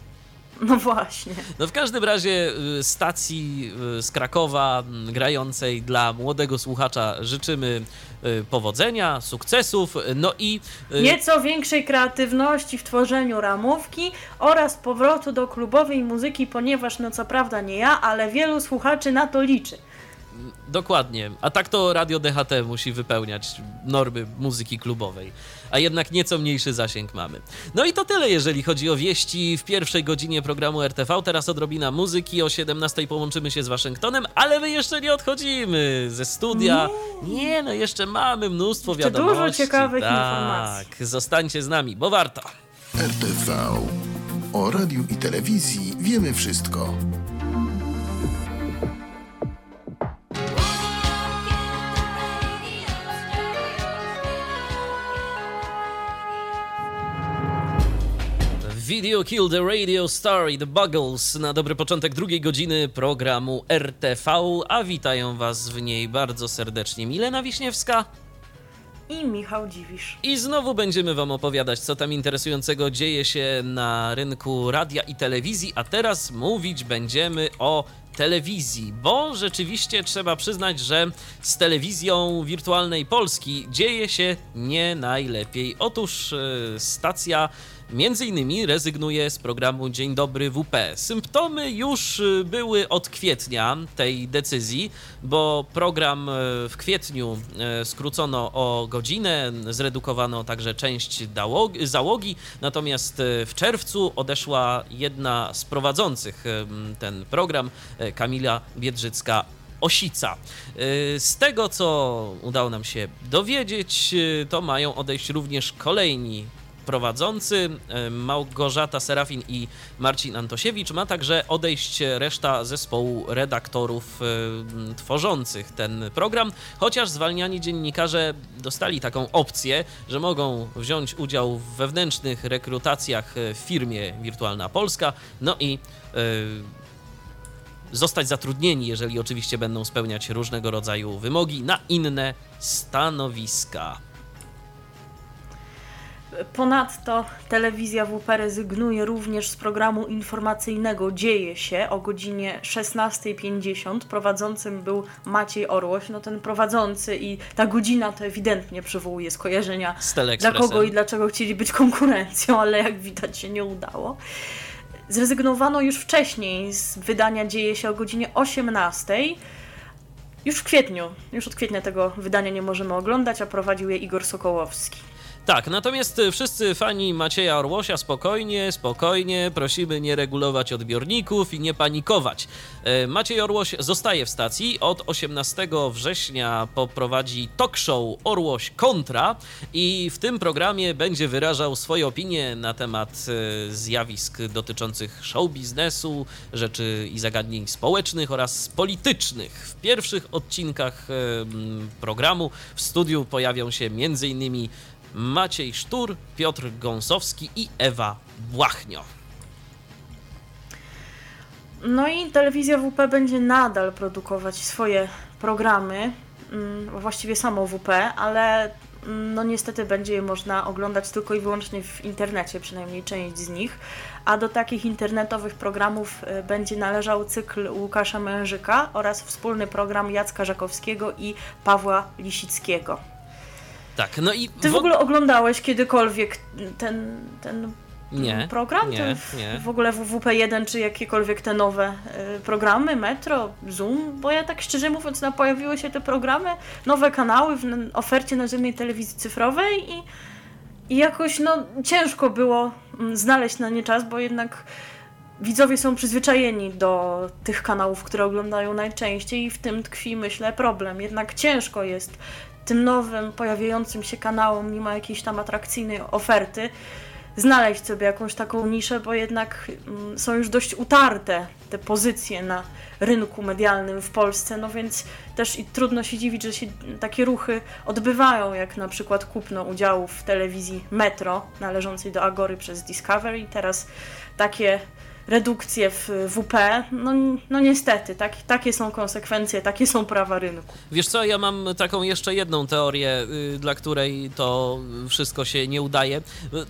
[laughs] No właśnie. No w każdym razie y, stacji y, z Krakowa m, grającej dla młodego słuchacza życzymy y, powodzenia, sukcesów, no i Nieco większej kreatywności w tworzeniu ramówki oraz powrotu do klubowej muzyki, ponieważ no co prawda nie ja, ale wielu słuchaczy na to liczy. Dokładnie, a tak to Radio DHT musi wypełniać normy muzyki klubowej, a jednak nieco mniejszy zasięg mamy. No i to tyle, jeżeli chodzi o wieści w pierwszej godzinie programu RTV. Teraz odrobina muzyki, o 17 połączymy się z Waszyngtonem, ale my jeszcze nie odchodzimy ze studia. Nie, no jeszcze mamy mnóstwo Jeszcze dużo wiadomości. ciekawych tak, informacji. zostańcie z nami, bo warto. RTV. O radiu i telewizji wiemy wszystko. Video Kill the Radio Star i The Buggles na dobry początek drugiej godziny programu RTV, a witają Was w niej bardzo serdecznie Milena Wiśniewska I Michał Dziwisz. i znowu będziemy Wam opowiadać, co tam interesującego dzieje się na rynku radia i telewizji, a teraz mówić będziemy o telewizji, bo rzeczywiście trzeba przyznać, że z telewizją wirtualnej Polski dzieje się nie najlepiej. Otóż e, stacja Między innymi rezygnuje z programu Dzień Dobry WP. Symptomy już y, były od kwietnia tej decyzji, bo program y, w kwietniu y, skrócono o godzinę, zredukowano także część załogi, natomiast w czerwcu odeszła jedna z prowadzących ten program, Kamila Biedrzycka Osica. Z tego, co udało nam się dowiedzieć, to mają odejść również kolejni prowadzący e, Małgorzata Serafin i Marcin Antosiewicz. Ma także odejść reszta zespołu redaktorów e, tworzących ten program, chociaż zwalniani dziennikarze dostali taką opcję, że mogą wziąć udział w wewnętrznych rekrutacjach w firmie Wirtualna Polska, no i e, zostać zatrudnieni, jeżeli oczywiście będą spełniać różnego rodzaju wymogi na inne stanowiska. Ponadto telewizja WP rezygnuje również z programu informacyjnego Dzieje się o godzinie 16.50. Prowadzącym był Maciej Orłoś. No ten prowadzący i ta godzina to ewidentnie przywołuje skojarzenia dla kogo i dlaczego chcieli być konkurencją, ale jak widać się nie udało. Zrezygnowano już wcześniej z wydania Dzieje się o godzinie 18.00. Już w kwietniu, już od kwietnia tego wydania nie możemy oglądać, a prowadził je Igor Sokołowski. Tak, natomiast wszyscy fani Macieja Orłosia spokojnie, spokojnie, prosimy nie regulować odbiorników i nie panikować. E, Maciej Orłoś zostaje w stacji. Od 18 września poprowadzi talk show Orłoś Kontra i w tym programie będzie wyrażał swoje opinie na temat e, zjawisk dotyczących show biznesu, rzeczy i zagadnień społecznych oraz politycznych. W pierwszych odcinkach e, programu w studiu pojawią się m.in. Maciej Sztur, Piotr Gąsowski i Ewa Błachnio. No i telewizja WP będzie nadal produkować swoje programy, mm, właściwie samo WP, ale mm, no niestety będzie je można oglądać tylko i wyłącznie w internecie, przynajmniej część z nich. A do takich internetowych programów y, będzie należał cykl Łukasza Mężyka oraz wspólny program Jacka Żakowskiego i Pawła Lisickiego. Tak, no i... Ty w ogóle oglądałeś kiedykolwiek ten, ten nie, program? Nie, ten w, nie. w ogóle WWP1 czy jakiekolwiek te nowe y, programy, Metro, Zoom? Bo ja tak szczerze mówiąc, no, pojawiły się te programy, nowe kanały w ofercie nazemnej telewizji cyfrowej i, i jakoś no ciężko było mm, znaleźć na nie czas, bo jednak widzowie są przyzwyczajeni do tych kanałów, które oglądają najczęściej i w tym tkwi, myślę, problem. Jednak ciężko jest tym nowym, pojawiającym się kanałom, mimo jakiejś tam atrakcyjnej oferty, znaleźć sobie jakąś taką niszę, bo jednak mm, są już dość utarte te pozycje na rynku medialnym w Polsce, no więc też i trudno się dziwić, że się takie ruchy odbywają, jak na przykład kupno udziału w telewizji Metro, należącej do Agory przez Discovery. Teraz takie redukcję w WP, no, no niestety, tak, takie są konsekwencje, takie są prawa rynku. Wiesz co, ja mam taką jeszcze jedną teorię, y, dla której to wszystko się nie udaje.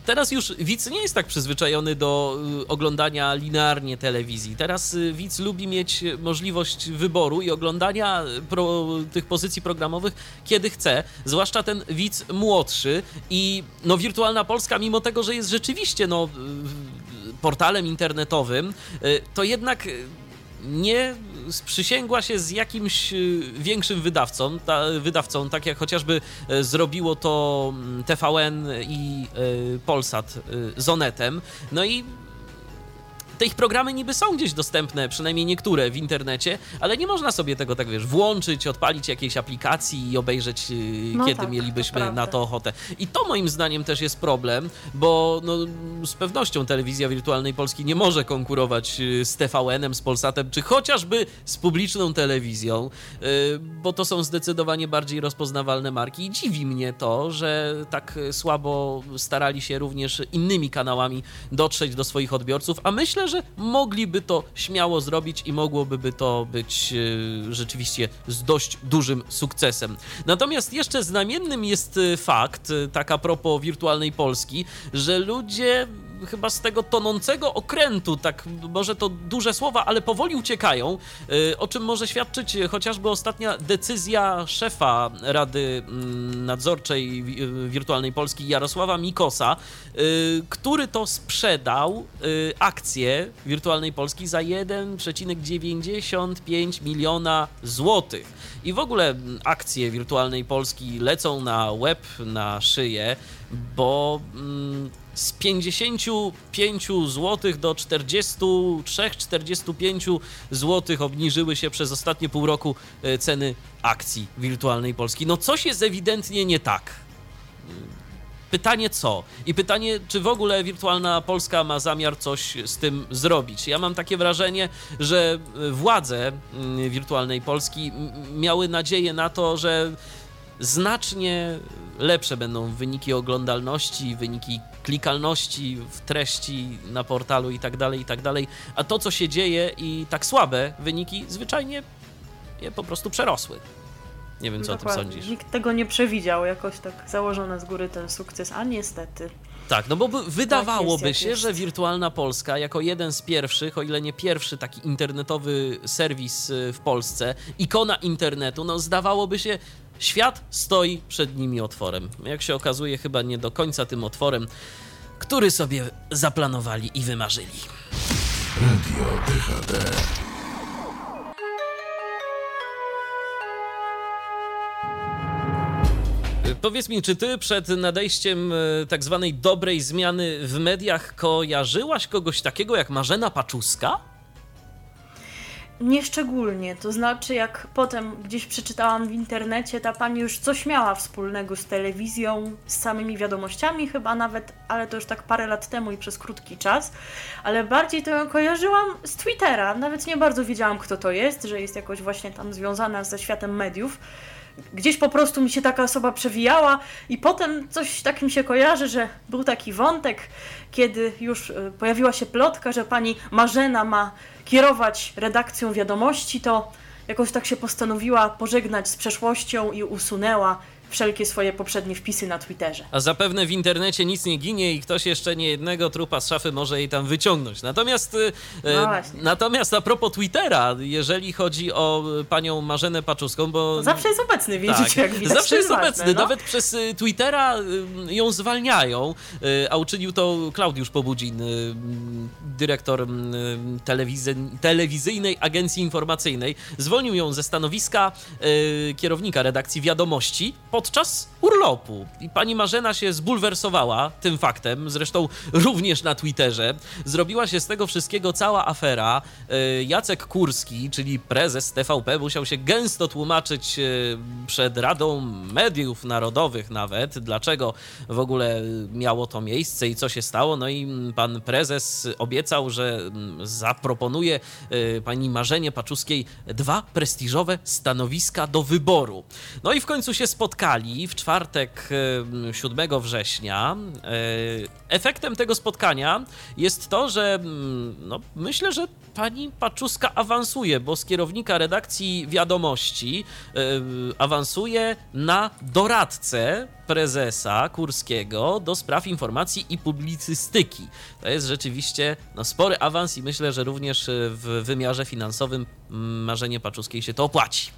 Teraz już widz nie jest tak przyzwyczajony do y, oglądania linearnie telewizji. Teraz y, widz lubi mieć możliwość wyboru i oglądania pro, tych pozycji programowych, kiedy chce, zwłaszcza ten widz młodszy i no Wirtualna Polska, mimo tego, że jest rzeczywiście no portalem internetowym, y, to jednak y, nie sprzysięgła się z jakimś y, większym wydawcą, ta, wydawcą, tak jak chociażby zrobiło to mm, TVN i Polsat z Onetem. No i te ich programy niby są gdzieś dostępne, przynajmniej niektóre w internecie, ale nie można sobie tego tak wiesz, włączyć, odpalić jakiejś aplikacji i obejrzeć, y, no kiedy tak, mielibyśmy to na to ochotę. I to moim zdaniem też jest problem, bo no, z pewnością telewizja wirtualnej Polski nie może konkurować y, z TVN-em, z Polsatem, czy chociażby z publiczną telewizją, y, bo to są zdecydowanie bardziej rozpoznawalne marki i dziwi mnie to, że tak słabo starali się również innymi kanałami dotrzeć do swoich odbiorców, a myślę, że mogliby to śmiało zrobić i mogłoby by to być e, rzeczywiście z dość dużym sukcesem. Natomiast jeszcze znamiennym jest e, fakt, e, tak a propos wirtualnej Polski, że ludzie chyba z tego tonącego okrętu, tak może to duże słowa, ale powoli uciekają, y, o czym może świadczyć chociażby ostatnia decyzja szefa Rady mm, Nadzorczej y, Wirtualnej Polski Jarosława Mikosa, y, który to sprzedał akcje Wirtualnej Polski za 1,95 miliona złotych. I w ogóle mm, akcje Wirtualnej Polski lecą na łeb, na szyję, bo mm, z 55 zł do 43-45 zł obniżyły się przez ostatnie pół roku e, ceny akcji Wirtualnej Polski. No coś jest ewidentnie nie tak. Pytanie co? I pytanie, czy w ogóle Wirtualna Polska ma zamiar coś z tym zrobić? Ja mam takie wrażenie, że władze mm, Wirtualnej Polski miały nadzieję na to, że znacznie lepsze będą wyniki oglądalności, wyniki klikalności w treści na portalu i tak dalej, i tak dalej. A to, co się dzieje i tak słabe wyniki, zwyczajnie je po prostu przerosły. Nie wiem, co o tym Dokładnie. sądzisz. Nikt tego nie przewidział, jakoś tak założone z góry ten sukces, a niestety. Tak, no bo by- wydawałoby jest, jak się, że Wirtualna Polska jako jeden z pierwszych, o ile nie pierwszy taki internetowy serwis y, w Polsce, ikona internetu, no zdawałoby się, świat stoi przed nimi otworem. Jak się okazuje, chyba nie do końca tym otworem, który sobie zaplanowali i wymarzyli. Radio DHT. Y, Powiedz mi, czy ty przed nadejściem y, tak zwanej dobrej zmiany w mediach kojarzyłaś kogoś takiego jak Marzena Paczuska? Nieszczególnie, to znaczy jak potem gdzieś przeczytałam w internecie, ta pani już coś miała wspólnego z telewizją, z samymi wiadomościami chyba nawet, ale to już tak parę lat temu i przez krótki czas, ale bardziej to ją kojarzyłam z Twittera, nawet nie bardzo wiedziałam kto to jest, że jest jakoś właśnie tam związana ze światem mediów. Gdzieś po prostu mi się taka osoba przewijała i potem coś tak mi się kojarzy, że był taki wątek, kiedy już y, pojawiła się plotka, że pani Marzena ma kierować redakcją wiadomości, to jakoś tak się postanowiła pożegnać z przeszłością i usunęła wszelkie swoje poprzednie wpisy na Twitterze. A zapewne w internecie nic nie ginie i ktoś jeszcze nie jednego trupa z szafy może jej tam wyciągnąć. Natomiast, y, No e, właśnie. natomiast a propos Twittera, jeżeli chodzi o y, panią Marzenę Paczuską, bo... Zawsze jest obecny, widzicie, tak, jak widać. zawsze jest ważne, obecny. no. Nawet przez y, Twittera y, ją zwalniają, y, a uczynił to Klaudiusz Pobudzin, y, dyrektor y, telewizy, telewizyjnej agencji informacyjnej. Zwolnił ją ze stanowiska y, kierownika redakcji Wiadomości podczas urlopu. I pani Marzena się zbulwersowała tym faktem, zresztą również na Twitterze. Zrobiła się z tego wszystkiego cała afera. Y, Jacek Kurski, czyli prezes TVP, musiał się gęsto tłumaczyć y, przed Radą Mediów Narodowych nawet, dlaczego w ogóle miało to miejsce i co się stało. No i pan prezes obiecał, że mm, zaproponuje y, pani Marzenie Paczuskiej dwa prestiżowe stanowiska do wyboru. No i w końcu się spotkali w czwartek y, 7 września. Y, Efektem tego spotkania jest to, że mm, no, myślę, że pani Paczuska awansuje, bo z kierownika redakcji wiadomości y, awansuje na doradcę prezesa Kurskiego do spraw informacji i publicystyki. To jest rzeczywiście no, spory awans i myślę, że również y, w wymiarze finansowym mm, marzenie Paczuskiej się to opłaci.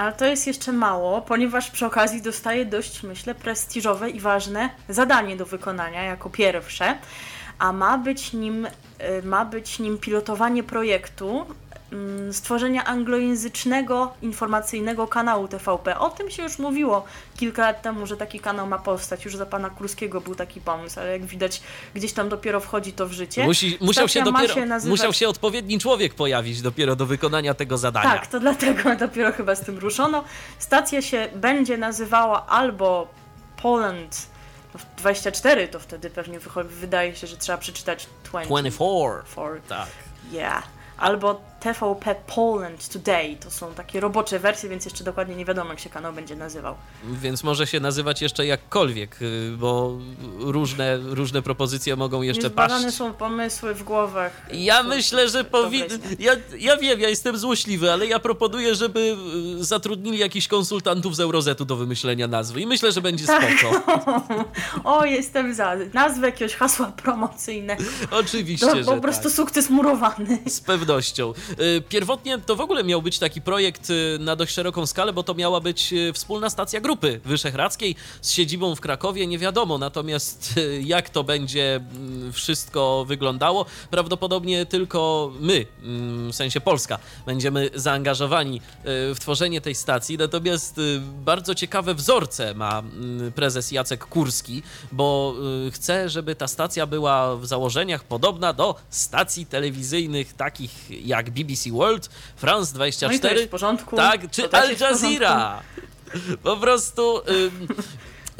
Ale to jest jeszcze mało, ponieważ przy okazji dostaje dość, myślę, prestiżowe i ważne zadanie do wykonania jako pierwsze, a ma być nim, y, ma być nim pilotowanie projektu stworzenia anglojęzycznego informacyjnego kanału TVP. O tym się już mówiło kilka lat temu, że taki kanał ma powstać. Już za pana Kurskiego był taki pomysł, ale jak widać, gdzieś tam dopiero wchodzi to w życie. Musi, musiał, się dopiero, się nazywać- musiał się odpowiedni człowiek pojawić dopiero do wykonania tego zadania. Tak, to dlatego [laughs] dopiero chyba z tym ruszono. Stacja się będzie nazywała albo Poland 24, to wtedy pewnie wydaje się, że trzeba przeczytać 20. 24. For, Tak. yeah. Albo TVP Poland Today. To są takie robocze wersje, więc jeszcze dokładnie nie wiadomo, jak się kanał będzie nazywał. Więc może się nazywać jeszcze jakkolwiek, y, bo różne, różne propozycje mogą jeszcze Niezbadane paść. są pomysły w głowach. Ja myślę, że powinien. Ja, ja wiem, ja jestem złośliwy, ale ja proponuję, żeby y, zatrudnili jakichś konsultantów z Eurozetu do wymyślenia nazwy. I myślę, że będzie Tak. spoko. [laughs] O, jestem za. Nazwę jakiegoś hasła promocyjnego. Oczywiście, To że po prostu tak. sukces murowany. Z pewnością. Y, Pierwotnie to w ogóle miał być taki projekt y, na dość szeroką skalę, bo to miała być y, wspólna stacja grupy wyszehradzkiej z siedzibą w Krakowie, nie wiadomo. Natomiast jak to będzie mm, wszystko wyglądało, prawdopodobnie tylko my, mm, w sensie Polska, będziemy zaangażowani w tworzenie tej stacji. Natomiast bardzo ciekawe wzorce ma mm, prezes Jacek Kurski, bo chce, żeby ta stacja była w założeniach podobna do stacji telewizyjnych takich jak BBC World, France No i to 24, jest w porządku. tak, czy Al. Jazeera. Po prostu. ym,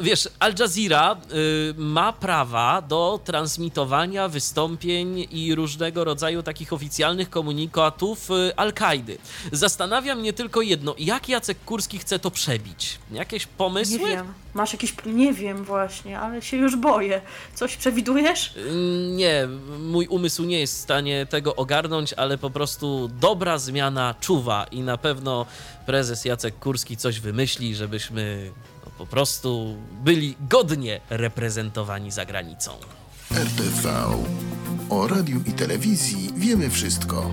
Wiesz, Al Jazeera y, ma prawa do transmitowania wystąpień i różnego rodzaju takich oficjalnych komunikatów y, Al-Kaidy. Zastanawia mnie tylko jedno, jak Jacek Kurski chce to przebić? Jakieś pomysły? Nie wiem. Masz jakiś. Nie wiem właśnie, ale się już boję. Coś przewidujesz? Y, Nie, mój umysł nie jest w stanie tego ogarnąć, ale po prostu dobra zmiana czuwa i na pewno prezes Jacek Kurski coś wymyśli, żebyśmy po prostu byli godnie reprezentowani za granicą. RTV. O radiu i telewizji wiemy wszystko.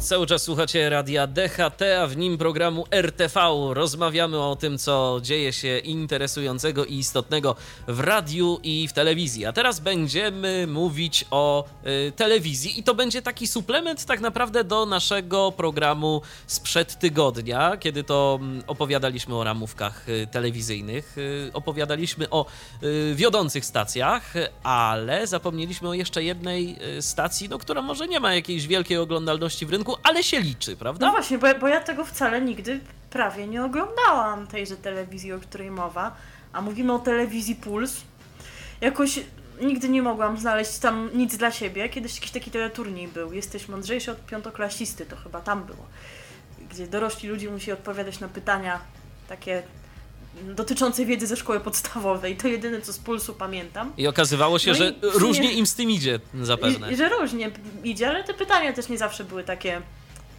Cały czas słuchacie radia DHT, a w nim programu RTV. Rozmawiamy o tym, co dzieje się interesującego i istotnego w radiu i w telewizji. A teraz będziemy mówić o y, telewizji i to będzie taki suplement tak naprawdę do naszego programu sprzed tygodnia, kiedy to mm, opowiadaliśmy o ramówkach y, telewizyjnych, y, opowiadaliśmy o y, wiodących stacjach, ale zapomnieliśmy o jeszcze jednej y, stacji, no, która może nie ma jakiejś wielkiej oglądalności w rynku, ale się liczy, No prawda? właśnie, bo, bo ja tego wcale nigdy prawie nie oglądałam, tejże telewizji, o której mowa. A mówimy o telewizji Puls. Jakoś nigdy nie mogłam znaleźć tam nic dla siebie. Kiedyś jakiś taki teleturniej był. Jesteś mądrzejszy od piątoklasisty, to chyba tam było. Gdzie dorośli ludzie musieli odpowiadać na pytania takie dotyczące wiedzy ze szkoły podstawowej. To jedyne, co z Pulsu pamiętam. I okazywało się, No że różnie im z tym idzie zapewne. I że różnie idzie, ale te pytania też nie zawsze były takie.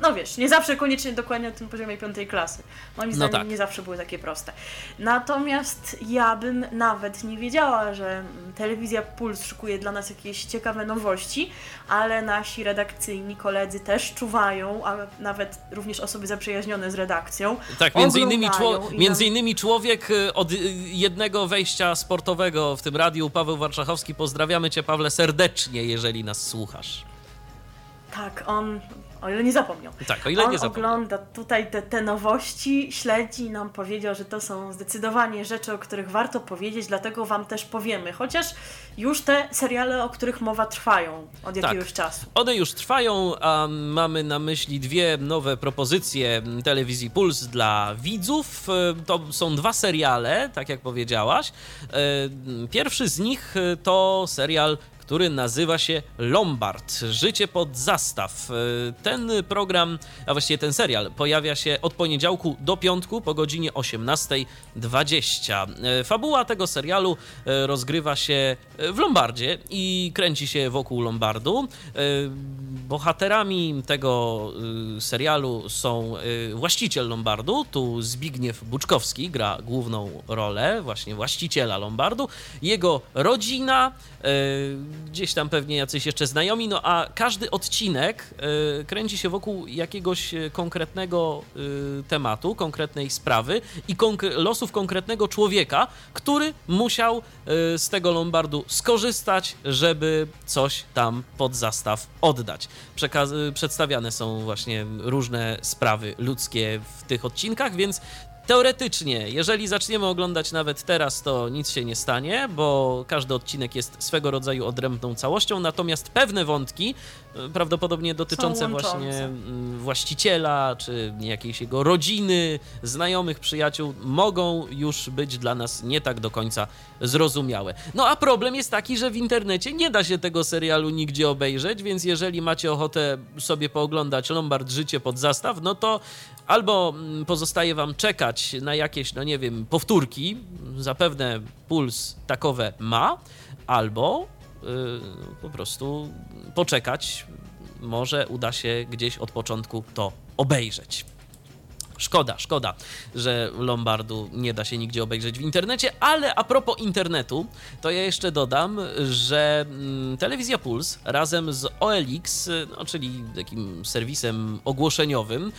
No wiesz, nie zawsze koniecznie dokładnie na tym poziomie piątej klasy. Moim No zdaniem tak. nie zawsze były takie proste. Natomiast ja bym nawet nie wiedziała, że telewizja Puls szykuje dla nas jakieś ciekawe nowości, ale nasi redakcyjni koledzy też czuwają, a nawet również osoby zaprzyjaźnione z redakcją. Tak, między innymi, czło- między innymi człowiek y, od y, jednego wejścia sportowego w tym radiu, Paweł Warszachowski. Pozdrawiamy Cię, Pawle, serdecznie, jeżeli nas słuchasz. Tak, on, o ile nie zapomniał. Tak, o ile on nie zapomnę. ogląda tutaj te, te nowości, śledzi i nam powiedział, że to są zdecydowanie rzeczy, o których warto powiedzieć, dlatego wam też powiemy. Chociaż już te seriale, o których mowa trwają od jakiegoś czasu. One już trwają, a mamy na myśli dwie nowe propozycje telewizji Puls dla widzów. E, To są dwa seriale, tak jak powiedziałaś. E, Pierwszy z nich e, to serial który nazywa się Lombard Życie pod zastaw. E, Ten program, a właściwie ten serial, pojawia się od poniedziałku do piątku po godzinie 18.20. E, Fabuła tego serialu e, rozgrywa się w Lombardzie i kręci się wokół Lombardu. Bohaterami tego serialu są właściciel Lombardu, tu Zbigniew Buczkowski gra główną rolę, właśnie właściciela Lombardu, jego rodzina, gdzieś tam pewnie jacyś jeszcze znajomi, no a każdy odcinek y, kręci się wokół jakiegoś y, konkretnego y, tematu, konkretnej sprawy i konkre- losów konkretnego człowieka, który musiał y, z tego Lombardu skorzystać, żeby coś tam pod zastaw oddać. Y, przedstawiane są właśnie różne sprawy ludzkie w tych odcinkach, więc Teoretycznie, jeżeli zaczniemy oglądać nawet teraz, to nic się nie stanie, bo każdy odcinek jest swego rodzaju odrębną całością, natomiast pewne wątki, e, prawdopodobnie dotyczące właśnie mm, właściciela, czy jakiejś jego rodziny, znajomych, przyjaciół, mogą już być dla nas nie tak do końca zrozumiałe. No a problem jest taki, że w internecie nie da się tego serialu nigdzie obejrzeć, więc jeżeli macie ochotę sobie pooglądać Lombard Życie pod zastaw, no to albo mm, pozostaje wam czekać na jakieś, no nie wiem, powtórki, zapewne Puls takowe ma, albo yy, po prostu poczekać, może uda się gdzieś od początku to obejrzeć. Szkoda, szkoda, że Lombardu nie da się nigdzie obejrzeć w internecie, ale a propos internetu, to ja jeszcze dodam, że mm, Telewizja Puls razem z OLX, no, czyli takim serwisem ogłoszeniowym,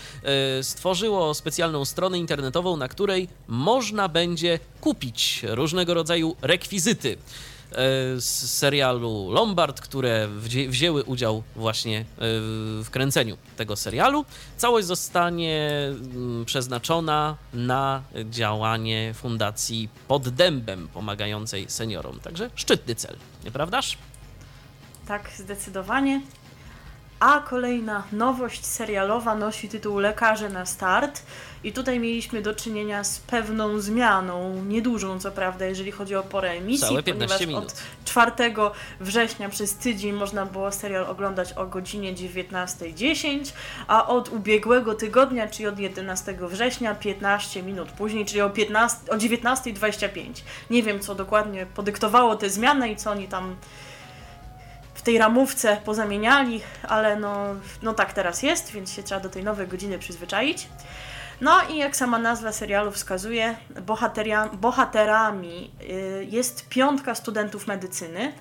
y, stworzyło specjalną stronę internetową, na której można będzie kupić różnego rodzaju rekwizyty. e, z serialu Lombard, które wzię- wzięły udział właśnie e, w kręceniu tego serialu. Całość zostanie mm, przeznaczona na działanie Fundacji Pod Dębem, pomagającej seniorom. Także szczytny cel, nieprawdaż? Tak, zdecydowanie. A kolejna nowość serialowa nosi tytuł Lekarze na start. I tutaj mieliśmy do czynienia z pewną zmianą, niedużą co prawda, jeżeli chodzi o porę emisji, Całe 15 ponieważ minut. od 4 września przez tydzień można było serial oglądać o godzinie 19.10, a od ubiegłego tygodnia, czyli od 11 września, 15 minut później, czyli o, 15, o 19.25. Nie wiem, co dokładnie podyktowało te zmiany i co oni tam tej ramówce pozamieniali, ale no, no tak teraz jest, więc się trzeba do tej nowej godziny przyzwyczaić. No i jak sama nazwa serialu wskazuje, bohaterami y, jest piątka studentów medycyny,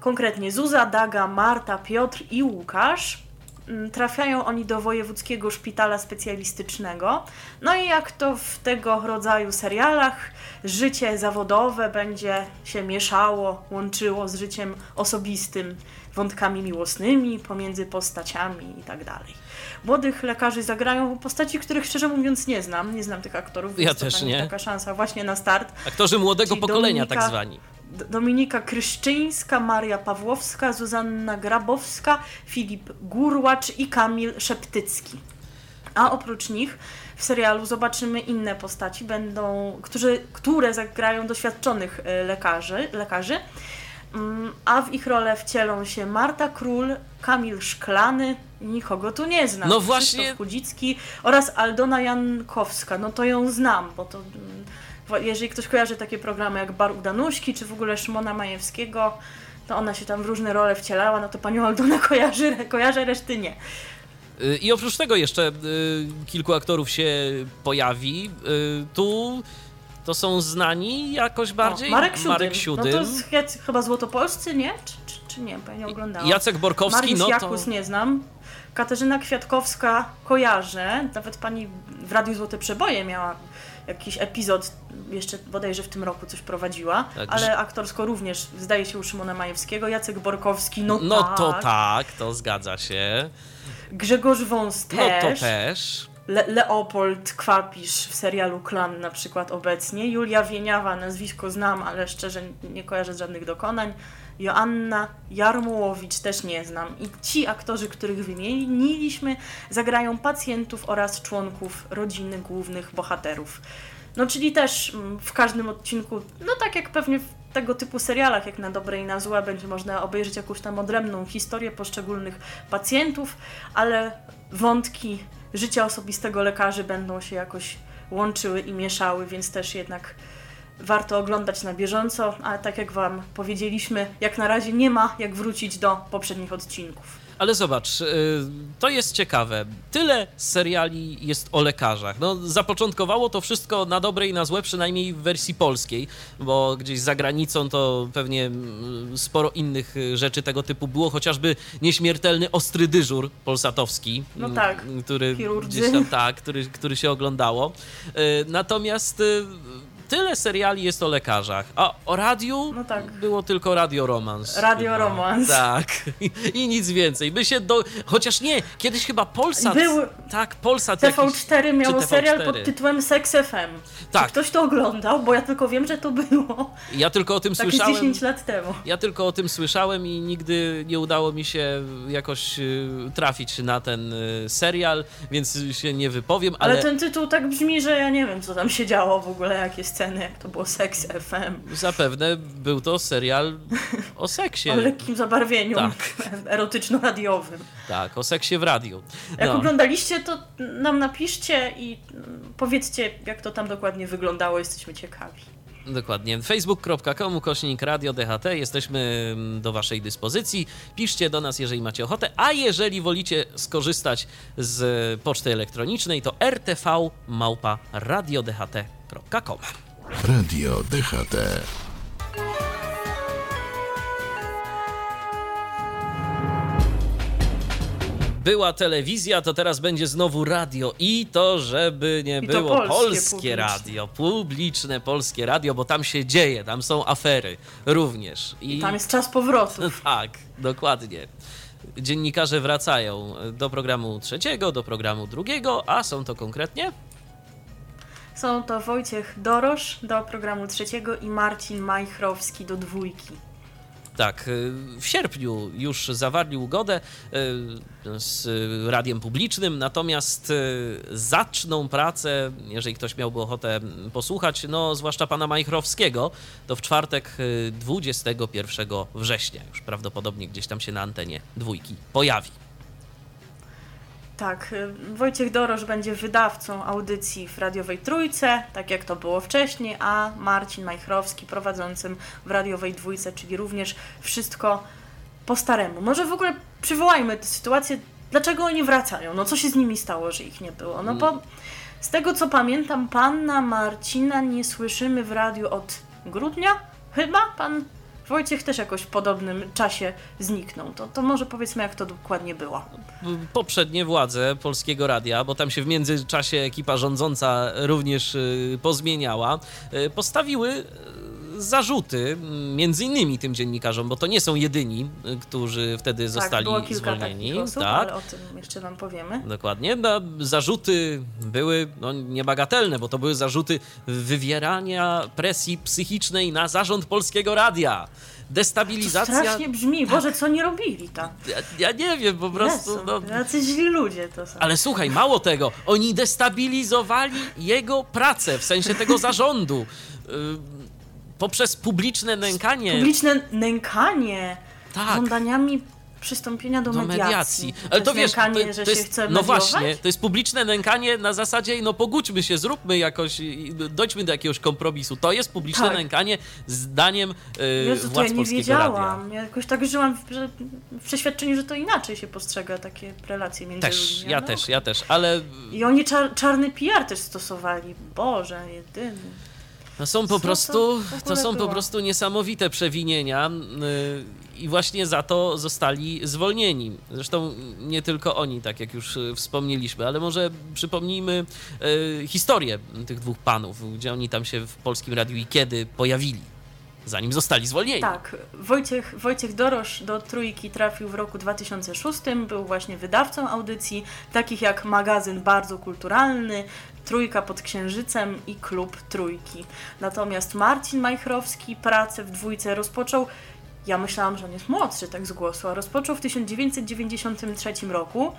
konkretnie Zuza, Daga, Marta, Piotr i Łukasz. Mm, Trafiają oni do Wojewódzkiego Szpitala Specjalistycznego. No i jak to w tego rodzaju serialach, życie zawodowe będzie się mieszało, łączyło z życiem osobistym, wątkami miłosnymi pomiędzy postaciami i tak. Młodych lekarzy zagrają postaci, których szczerze mówiąc nie znam. Nie znam tych aktorów. Ja też nie. Taka szansa właśnie na start. Aktorzy młodego Czyli pokolenia, Dominika- tak zwani. Dominika Kryszczyńska, Maria Pawłowska, Zuzanna Grabowska, Filip Gurłacz i Kamil Szeptycki. A oprócz nich w serialu zobaczymy inne postaci, będą, którzy, które zagrają doświadczonych e, lekarzy, lekarzy. Mm, A w ich rolę wcielą się Marta Król, Kamil Szklany, nikogo tu nie znam. No właśnie- Krzysztof Kudzicki oraz Aldona Jankowska. No to ją znam, bo to mm, jeżeli ktoś kojarzy takie programy jak Bar u Danuśki, czy w ogóle Szymona Majewskiego, to ona się tam w różne role wcielała, no to panią Aldonę [laughs] kojarzy, kojarzę, reszty nie. Y, I oprócz tego jeszcze y, kilku aktorów się pojawi. Y, Tu to są znani jakoś bardziej. O, Marek Siódym. Marek No to jest chyba- chyba Złotopolscy, nie? Czy, czy, czy nie? Bo ja nie oglądałam. Jacek Borkowski, Mariusz no to... Jakus nie znam. Katarzyna Kwiatkowska kojarzę. Nawet pani w Radiu Złote Przeboje miała jakiś epizod, jeszcze bodajże w tym roku coś prowadziła, Tak, ale aktorsko również zdaje się u Szymona Majewskiego. Jacek Borkowski, no, No tak. to tak, to zgadza się. Grzegorz Wąs No też. to też. Le- Leopold Kwapisz w serialu Klan na przykład obecnie. Julia Wieniawa, nazwisko znam, ale szczerze nie kojarzę z żadnych dokonań. Joanna Jarmułowicz też nie znam. I ci aktorzy, których wymieniliśmy, zagrają pacjentów oraz członków rodziny głównych bohaterów. No czyli też mm, w każdym odcinku, no tak jak pewnie tego typu serialach, jak na dobre i na złe, będzie można obejrzeć jakąś tam odrębną historię poszczególnych pacjentów, ale wątki życia osobistego lekarzy będą się jakoś łączyły i mieszały, więc też jednak warto oglądać na bieżąco, a tak jak Wam powiedzieliśmy, jak na razie nie ma jak wrócić do poprzednich odcinków. Ale zobacz, y, to jest ciekawe. Tyle seriali jest o lekarzach. No, zapoczątkowało to wszystko na dobre i na złe, przynajmniej w wersji polskiej, bo gdzieś za granicą to pewnie mm, sporo innych y, rzeczy tego typu było, chociażby nieśmiertelny ostry dyżur polsatowski, No mm, tak, który chirurdzy. gdzieś tam tak, który, który się oglądało. Y, Natomiast tyle seriali jest o lekarzach, a o radiu No tak. było tylko Radio Romans. Radio chyba. Romans. Tak. I, I nic więcej. My się do... Chociaż nie, kiedyś chyba Polsat... Był- Tak, Polsat jakiś... TV4 miało czy serial TV4. pod tytułem Sex FM. Tak. Czy ktoś to oglądał? Bo ja tylko wiem, że to było. Ja tylko o tym Tak słyszałem... 10 lat temu. Ja tylko o tym słyszałem i nigdy nie udało mi się jakoś y, trafić na ten y, serial, więc się nie wypowiem, ale, Ale ten tytuł tak brzmi, że ja nie wiem, co tam się działo w ogóle, jakie sceny, jak to było Sex FM. zapewne był to serial o seksie. [laughs] O lekkim zabarwieniu Tak. erotyczno-radiowym. Tak, o seksie w radiu. Jak No. oglądaliście, to nam napiszcie i powiedzcie, jak to tam dokładnie wyglądało. Jesteśmy ciekawi. Dokładnie. Facebook.com ukośnik Radio DHT. Jesteśmy mm, do Waszej dyspozycji. Piszcie do nas, jeżeli macie ochotę. A jeżeli wolicie skorzystać z poczty elektronicznej, to rtv małpa radiodht.com. Radio DHT. Była telewizja, to teraz będzie znowu radio. I to, żeby nie I to było polskie, polskie publiczne. radio, publiczne polskie radio, bo tam się dzieje, tam są afery również. I Tam jest czas powrotu. [laughs] Tak, dokładnie. Dziennikarze wracają do programu trzeciego, do programu drugiego, a są to konkretnie Są to Wojciech Dorosz do programu trzeciego i Marcin Majchrowski do dwójki. Tak, y, w sierpniu już zawarli ugodę y, z radiem publicznym, natomiast y, zaczną pracę, jeżeli ktoś miałby ochotę posłuchać, no zwłaszcza pana Majchrowskiego, to w czwartek y, 21 września, już prawdopodobnie gdzieś tam się na antenie dwójki pojawi. Tak, y, Wojciech Dorosz będzie wydawcą audycji w radiowej Trójce, tak jak to było wcześniej, a Marcin Majchrowski prowadzącym w radiowej Dwójce, czyli również wszystko po staremu. Może w ogóle przywołajmy tę sytuację, dlaczego oni wracają? No co się z nimi stało, że ich nie było? No bo z tego co pamiętam, pana Marcina nie słyszymy w radiu od grudnia, chyba? Pan Wojciech też jakoś w podobnym czasie zniknął. To, to może powiedzmy, jak to dokładnie było. poprzednie władze Polskiego Radia, bo tam się w międzyczasie ekipa rządząca również y, pozmieniała, y, postawiły zarzuty między innymi tym dziennikarzom, bo to nie są jedyni, y, którzy wtedy tak, zostali było kilka zwolnieni. osób, tak. ale o tym jeszcze wam powiemy. Dokładnie. No, zarzuty były no, niebagatelne, bo to były zarzuty wywierania presji psychicznej na zarząd Polskiego Radia. To Destabilizacja. strasznie brzmi. Boże, co nie robili tam? Ja, ja nie wiem, po prostu. Jezu, No, Jacy źli ludzie to są. Ale słuchaj, mało tego, oni destabilizowali jego pracę, w sensie tego zarządu. Poprzez publiczne nękanie Publiczne nękanie Tak. żądaniami przystąpienia do, do mediacji. mediacji. To Ale to jest wiesz, nękanie, to, że to się jest, no właśnie, to jest publiczne nękanie na zasadzie, no pogódźmy się, zróbmy jakoś, dojdźmy do jakiegoś kompromisu. To jest publiczne Tak. nękanie zdaniem y, Jezu, to władz ja nie wiedziałam. Radia. Ja jakoś tak żyłam w, w przeświadczeniu, że to inaczej się postrzega takie relacje między Też, ludźmi. ja No. też, ja też, ale I oni czar, czarny PR też stosowali. Boże, jedyny. No są po to prostu, ogóle to są po było? prostu niesamowite przewinienia yy, i właśnie za to zostali zwolnieni. Zresztą nie tylko oni, tak jak już y, wspomnieliśmy, ale może przypomnijmy y, historię tych dwóch panów, gdzie oni tam się w Polskim Radiu i kiedy pojawili, zanim zostali zwolnieni. Tak, Wojciech, Wojciech Dorosz do Trójki trafił w roku 2006, był właśnie wydawcą audycji, takich jak magazyn Bardzo Kulturalny, Trójka pod Księżycem i Klub Trójki. Natomiast Marcin Majchrowski pracę w Dwójce rozpoczął, ja myślałam, że on jest młodszy tak z głosu, a rozpoczął w 1993 roku.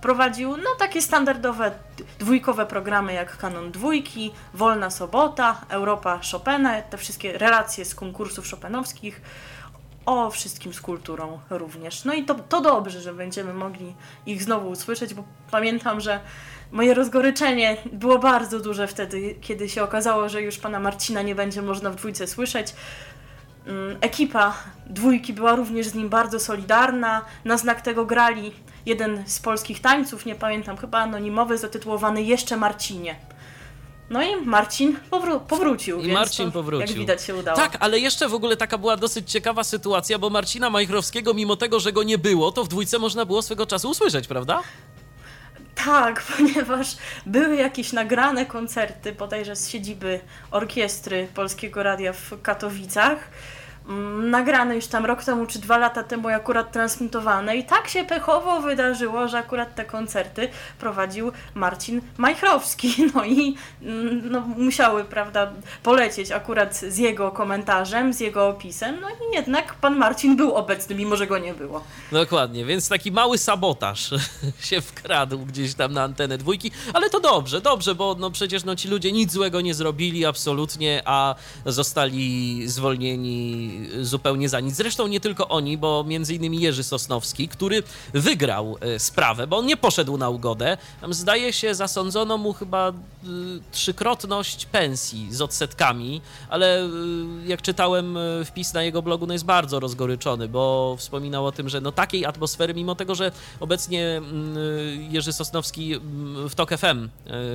Prowadził no takie standardowe dwójkowe programy jak Kanon Dwójki, Wolna Sobota, Europa Chopina, te wszystkie relacje z konkursów chopinowskich, o wszystkim z kulturą również. No i to, to dobrze, że będziemy mogli ich znowu usłyszeć, bo pamiętam, że moje rozgoryczenie było bardzo duże wtedy, kiedy się okazało, że już pana Marcina nie będzie można w dwójce słyszeć. Mm, Ekipa dwójki była również z nim bardzo solidarna. Na znak tego grali jeden z polskich tańców, nie pamiętam, chyba anonimowy, zatytułowany Jeszcze Marcinie. No i Marcin powró- powrócił. I Marcin to, powrócił. Jak widać się udało. Tak, ale jeszcze w ogóle taka była dosyć ciekawa sytuacja, bo Marcina Majchrowskiego, mimo tego, że go nie było, to w dwójce można było swego czasu usłyszeć, prawda? Tak, [laughs] ponieważ były jakieś nagrane koncerty, bodajże z siedziby orkiestry Polskiego Radia w Katowicach. Mm, Nagrane już tam rok temu czy dwa lata temu, akurat transmitowane, i tak się pechowo wydarzyło, że akurat te koncerty prowadził Marcin Majchrowski. [laughs] No i mm, no, musiały, prawda, polecieć akurat z jego komentarzem, z jego opisem. No i jednak pan Marcin był obecny, mimo że go nie było. Dokładnie, więc taki mały sabotaż [laughs] się wkradł gdzieś tam na antenę dwójki, ale to dobrze, dobrze, bo no przecież no ci ludzie nic złego nie zrobili absolutnie, a zostali zwolnieni zupełnie za nic. Zresztą nie tylko oni, bo między innymi Jerzy Sosnowski, który wygrał e, sprawę, bo on nie poszedł na ugodę. Tam zdaje się zasądzono mu chyba y, trzykrotność pensji z odsetkami, ale y, jak czytałem y, wpis na jego blogu, no jest bardzo rozgoryczony, bo wspominał o tym, że no takiej atmosfery, mimo tego, że obecnie mm, y, Jerzy Sosnowski mm, w TOK FM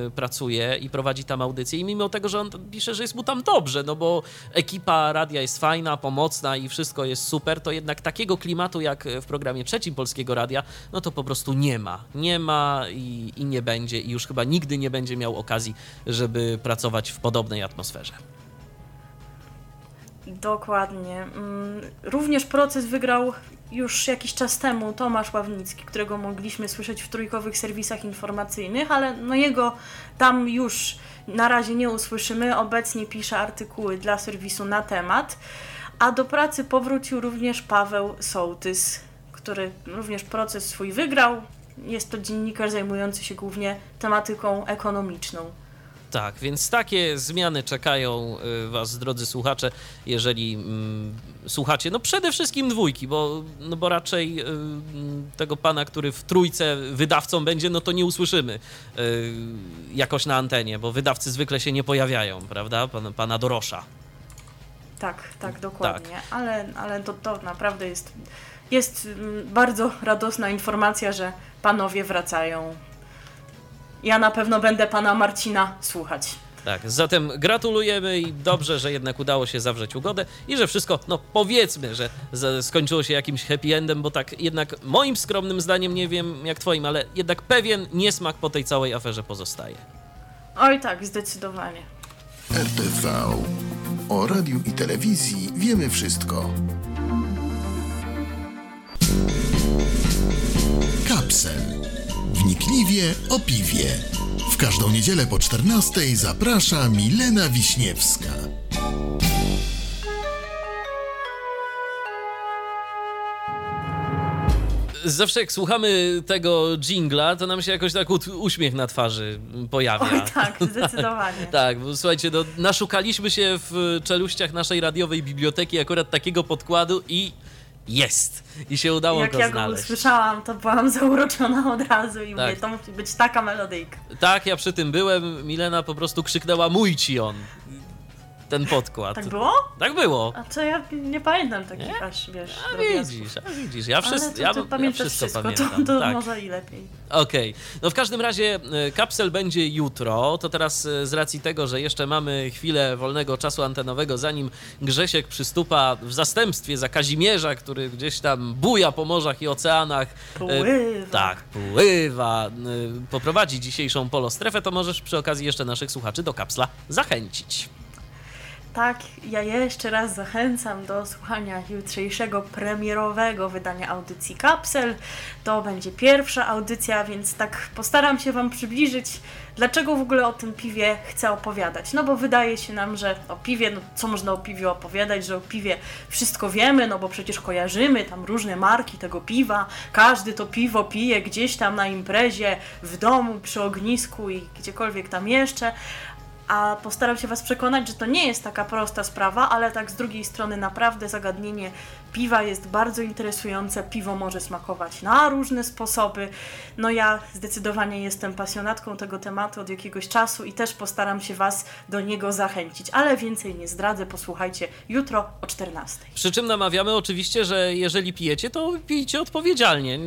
y, pracuje i prowadzi tam audycję i mimo tego, że on pisze, że jest mu tam dobrze, no bo ekipa radia jest fajna, pomocna i wszystko jest super, to jednak takiego klimatu jak w programie trzecim Polskiego Radia, no to po prostu nie ma. Nie ma i, i nie będzie i już chyba nigdy nie będzie miał okazji, żeby pracować w podobnej atmosferze. Dokładnie. Mm, Również proces wygrał już jakiś czas temu Tomasz Ławnicki, którego mogliśmy słyszeć w trójkowych serwisach informacyjnych, ale no jego tam już na razie nie usłyszymy. Obecnie pisze artykuły dla serwisu na temat. A do pracy powrócił również Paweł Sołtys, który również proces swój wygrał. Jest to dziennikarz zajmujący się głównie tematyką ekonomiczną. Tak, więc takie zmiany czekają y, Was, drodzy słuchacze, jeżeli mm, słuchacie, no przede wszystkim dwójki, bo, no bo raczej y, mm, tego pana, który w trójce wydawcą będzie, no to nie usłyszymy y, jakoś na antenie, bo wydawcy zwykle się nie pojawiają, prawda? Pana, pana Dorosza. Tak, tak, dokładnie. Ale, ale to, to naprawdę jest, jest mm, bardzo radosna informacja, że panowie wracają. Ja na pewno będę pana Marcina słuchać. Tak, zatem gratulujemy i dobrze, że jednak udało się zawrzeć ugodę i że wszystko, no powiedzmy, że skończyło się jakimś happy endem, bo tak jednak moim skromnym zdaniem, nie wiem jak twoim, ale jednak pewien niesmak po tej całej aferze pozostaje. Oj tak, zdecydowanie. RTV. O radiu i telewizji wiemy wszystko. Kapsel. Wnikliwie o piwie. W każdą niedzielę po 14 zaprasza Milena Wiśniewska. Zawsze jak słuchamy tego jingla, to nam się jakoś tak uśmiech na twarzy pojawia. Oj tak, zdecydowanie. [laughs] Tak, bo słuchajcie, no, naszukaliśmy się w czeluściach naszej radiowej biblioteki akurat takiego podkładu i jest. I się udało Jak go ja go znaleźć. usłyszałam, to byłam zauroczona od razu i Tak. mówię, to musi być taka melodyjka. Tak, ja przy tym byłem. Milena po prostu krzyknęła mój ci on. Ten podkład. Tak było? Tak było. A co ja nie pamiętam takich Nie? aż, wiesz, A widzisz, a widzisz. Ja, ja, ty ja pamiętasz wszystko, wszystko, pamiętam. to, to tak. może i lepiej. Okej, no w każdym razie e, kapsel będzie jutro, to teraz e, z racji tego, że jeszcze mamy chwilę wolnego czasu antenowego, zanim Grzesiek przystupa w zastępstwie za Kazimierza, który gdzieś tam buja po morzach i oceanach. e, Pływa. Tak, pływa, poprowadzi dzisiejszą polostrefę, to możesz przy okazji jeszcze naszych słuchaczy do kapsla zachęcić. Tak, ja jeszcze raz zachęcam do słuchania jutrzejszego premierowego wydania audycji Kapsel. To będzie pierwsza audycja, więc tak postaram się Wam przybliżyć, dlaczego w ogóle o tym piwie chcę opowiadać. No bo wydaje się nam, że o piwie, no co można o piwie opowiadać, że o piwie wszystko wiemy, no bo przecież kojarzymy tam różne marki tego piwa, każdy to piwo pije gdzieś tam na imprezie, w domu, przy ognisku i gdziekolwiek tam jeszcze a postaram się Was przekonać, że to nie jest taka prosta sprawa, ale tak z drugiej strony naprawdę zagadnienie piwa jest bardzo interesujące. Piwo może smakować na różne sposoby. No ja zdecydowanie jestem pasjonatką tego tematu od jakiegoś czasu i też postaram się Was do niego zachęcić, ale więcej nie zdradzę, posłuchajcie jutro o 14. Przy czym namawiamy oczywiście, że jeżeli pijecie, to pijcie odpowiedzialnie.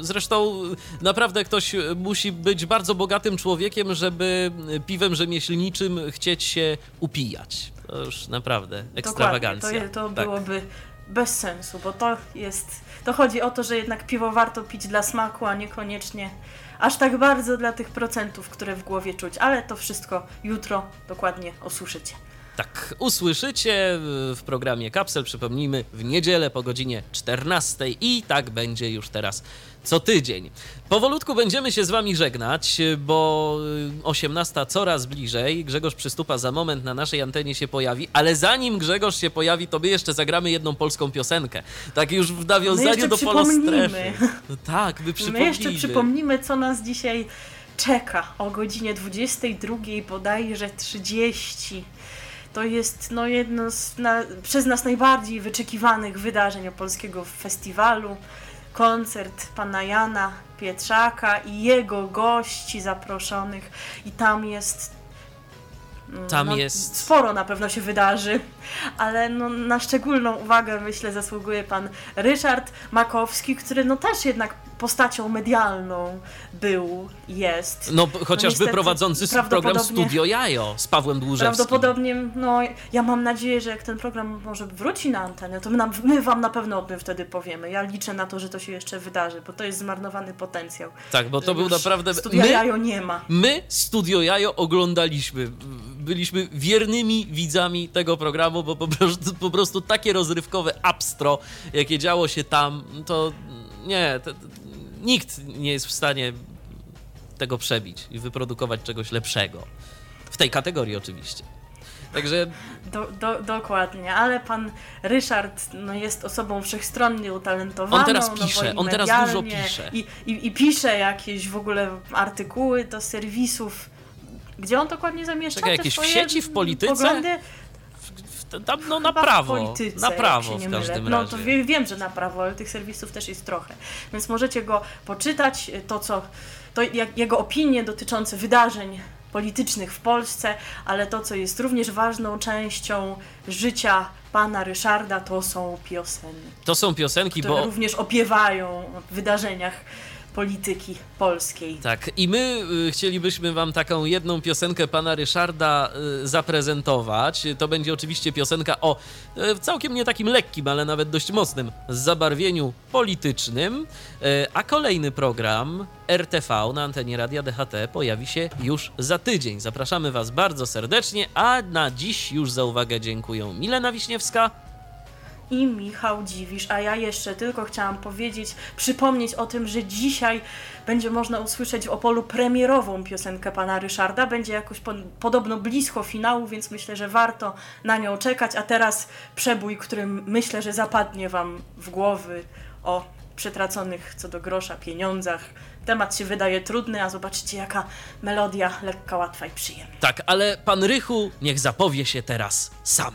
Zresztą naprawdę ktoś musi być bardzo bogatym człowiekiem, żeby piwem rzemieślniczym chcieć się upijać. To już naprawdę ekstrawagancja. Dokładnie, to, to Tak. byłoby bez sensu, bo to jest, to chodzi o to, że jednak piwo warto pić dla smaku, a niekoniecznie aż tak bardzo dla tych procentów, które w głowie czuć, ale to wszystko jutro dokładnie usłyszycie. Tak, usłyszycie w programie Kapsel, przypomnijmy, w niedzielę po godzinie 14 i tak będzie już teraz co tydzień. Powolutku będziemy się z wami żegnać, bo 18 coraz bliżej. Grzegorz Przystupa za moment na naszej antenie się pojawi, ale zanim Grzegorz się pojawi, to my jeszcze zagramy jedną polską piosenkę. Tak już w nawiązaniu do. Polostrefy. [laughs] Tak, my My przypomnimy. jeszcze przypomnimy, co nas dzisiaj czeka o godzinie 22 bodajże 30. To jest no, jedno z na, przez nas najbardziej wyczekiwanych wydarzeń polskiego festiwalu. Koncert pana Jana Pietrzaka i jego gości zaproszonych. I tam jest. Mm, Tam no, jest- Sporo na pewno się wydarzy, ale no, na szczególną uwagę myślę zasługuje pan Ryszard Makowski, który no też jednak postacią medialną był, jest. No, chociażby niestety, prowadzący program Studio Jajo z Pawłem Dłużewskim. Prawdopodobnie, no ja mam nadzieję, że jak ten program może wróci na antenę, to my, nam, my wam na pewno o tym wtedy powiemy. Ja liczę na to, że to się jeszcze wydarzy, bo to jest zmarnowany potencjał. Tak, bo to był naprawdę... Studia My Jajo nie ma. My Studio Jajo oglądaliśmy. Byliśmy wiernymi widzami tego programu, bo po prostu, [laughs] po prostu takie rozrywkowe abstro, jakie działo się tam, to nie, to, to, nikt nie jest w stanie tego przebić i wyprodukować czegoś lepszego. W tej kategorii oczywiście. Także Do, do, dokładnie, ale pan Ryszard no, jest osobą wszechstronnie utalentowaną. On teraz no, pisze, i on teraz dużo pisze. I, i, I pisze jakieś w ogóle artykuły do serwisów. Gdzie on dokładnie zamieszcza Czekaj, te jakieś w sieci, w polityce? Poglądy? tam no na Chyba w prawo, polityce, na prawo w każdym mylę. No razie. to wie, wiem, że na prawo, ale tych serwisów też jest trochę. Więc możecie go poczytać, to co, to jak, jego opinie dotyczące wydarzeń politycznych w Polsce, ale to, co jest również ważną częścią życia pana Ryszarda, to są piosenki, To są piosenki, które bo również opiewają o wydarzeniach polityki polskiej. Tak, i my y, chcielibyśmy Wam taką jedną piosenkę pana Ryszarda y, zaprezentować. To będzie oczywiście piosenka o y, całkiem nie takim lekkim, ale nawet dość mocnym zabarwieniu politycznym. A kolejny program RTV na antenie Radia DHT pojawi się już za tydzień. Zapraszamy Was bardzo serdecznie, a na dziś już za uwagę dziękuję Milena Wiśniewska. I Michał Dziwisz. A ja jeszcze tylko chciałam powiedzieć, przypomnieć o tym, że dzisiaj będzie można usłyszeć w Opolu premierową piosenkę pana Ryszarda. Będzie jakoś po, podobno blisko finału, więc myślę, że warto na nią czekać. A teraz przebój, który myślę, że zapadnie wam w głowy o przetraconych co do grosza pieniądzach. Temat się wydaje trudny, a zobaczcie jaka melodia lekka, łatwa i przyjemna. Tak, ale pan Rychu niech zapowie się teraz sam.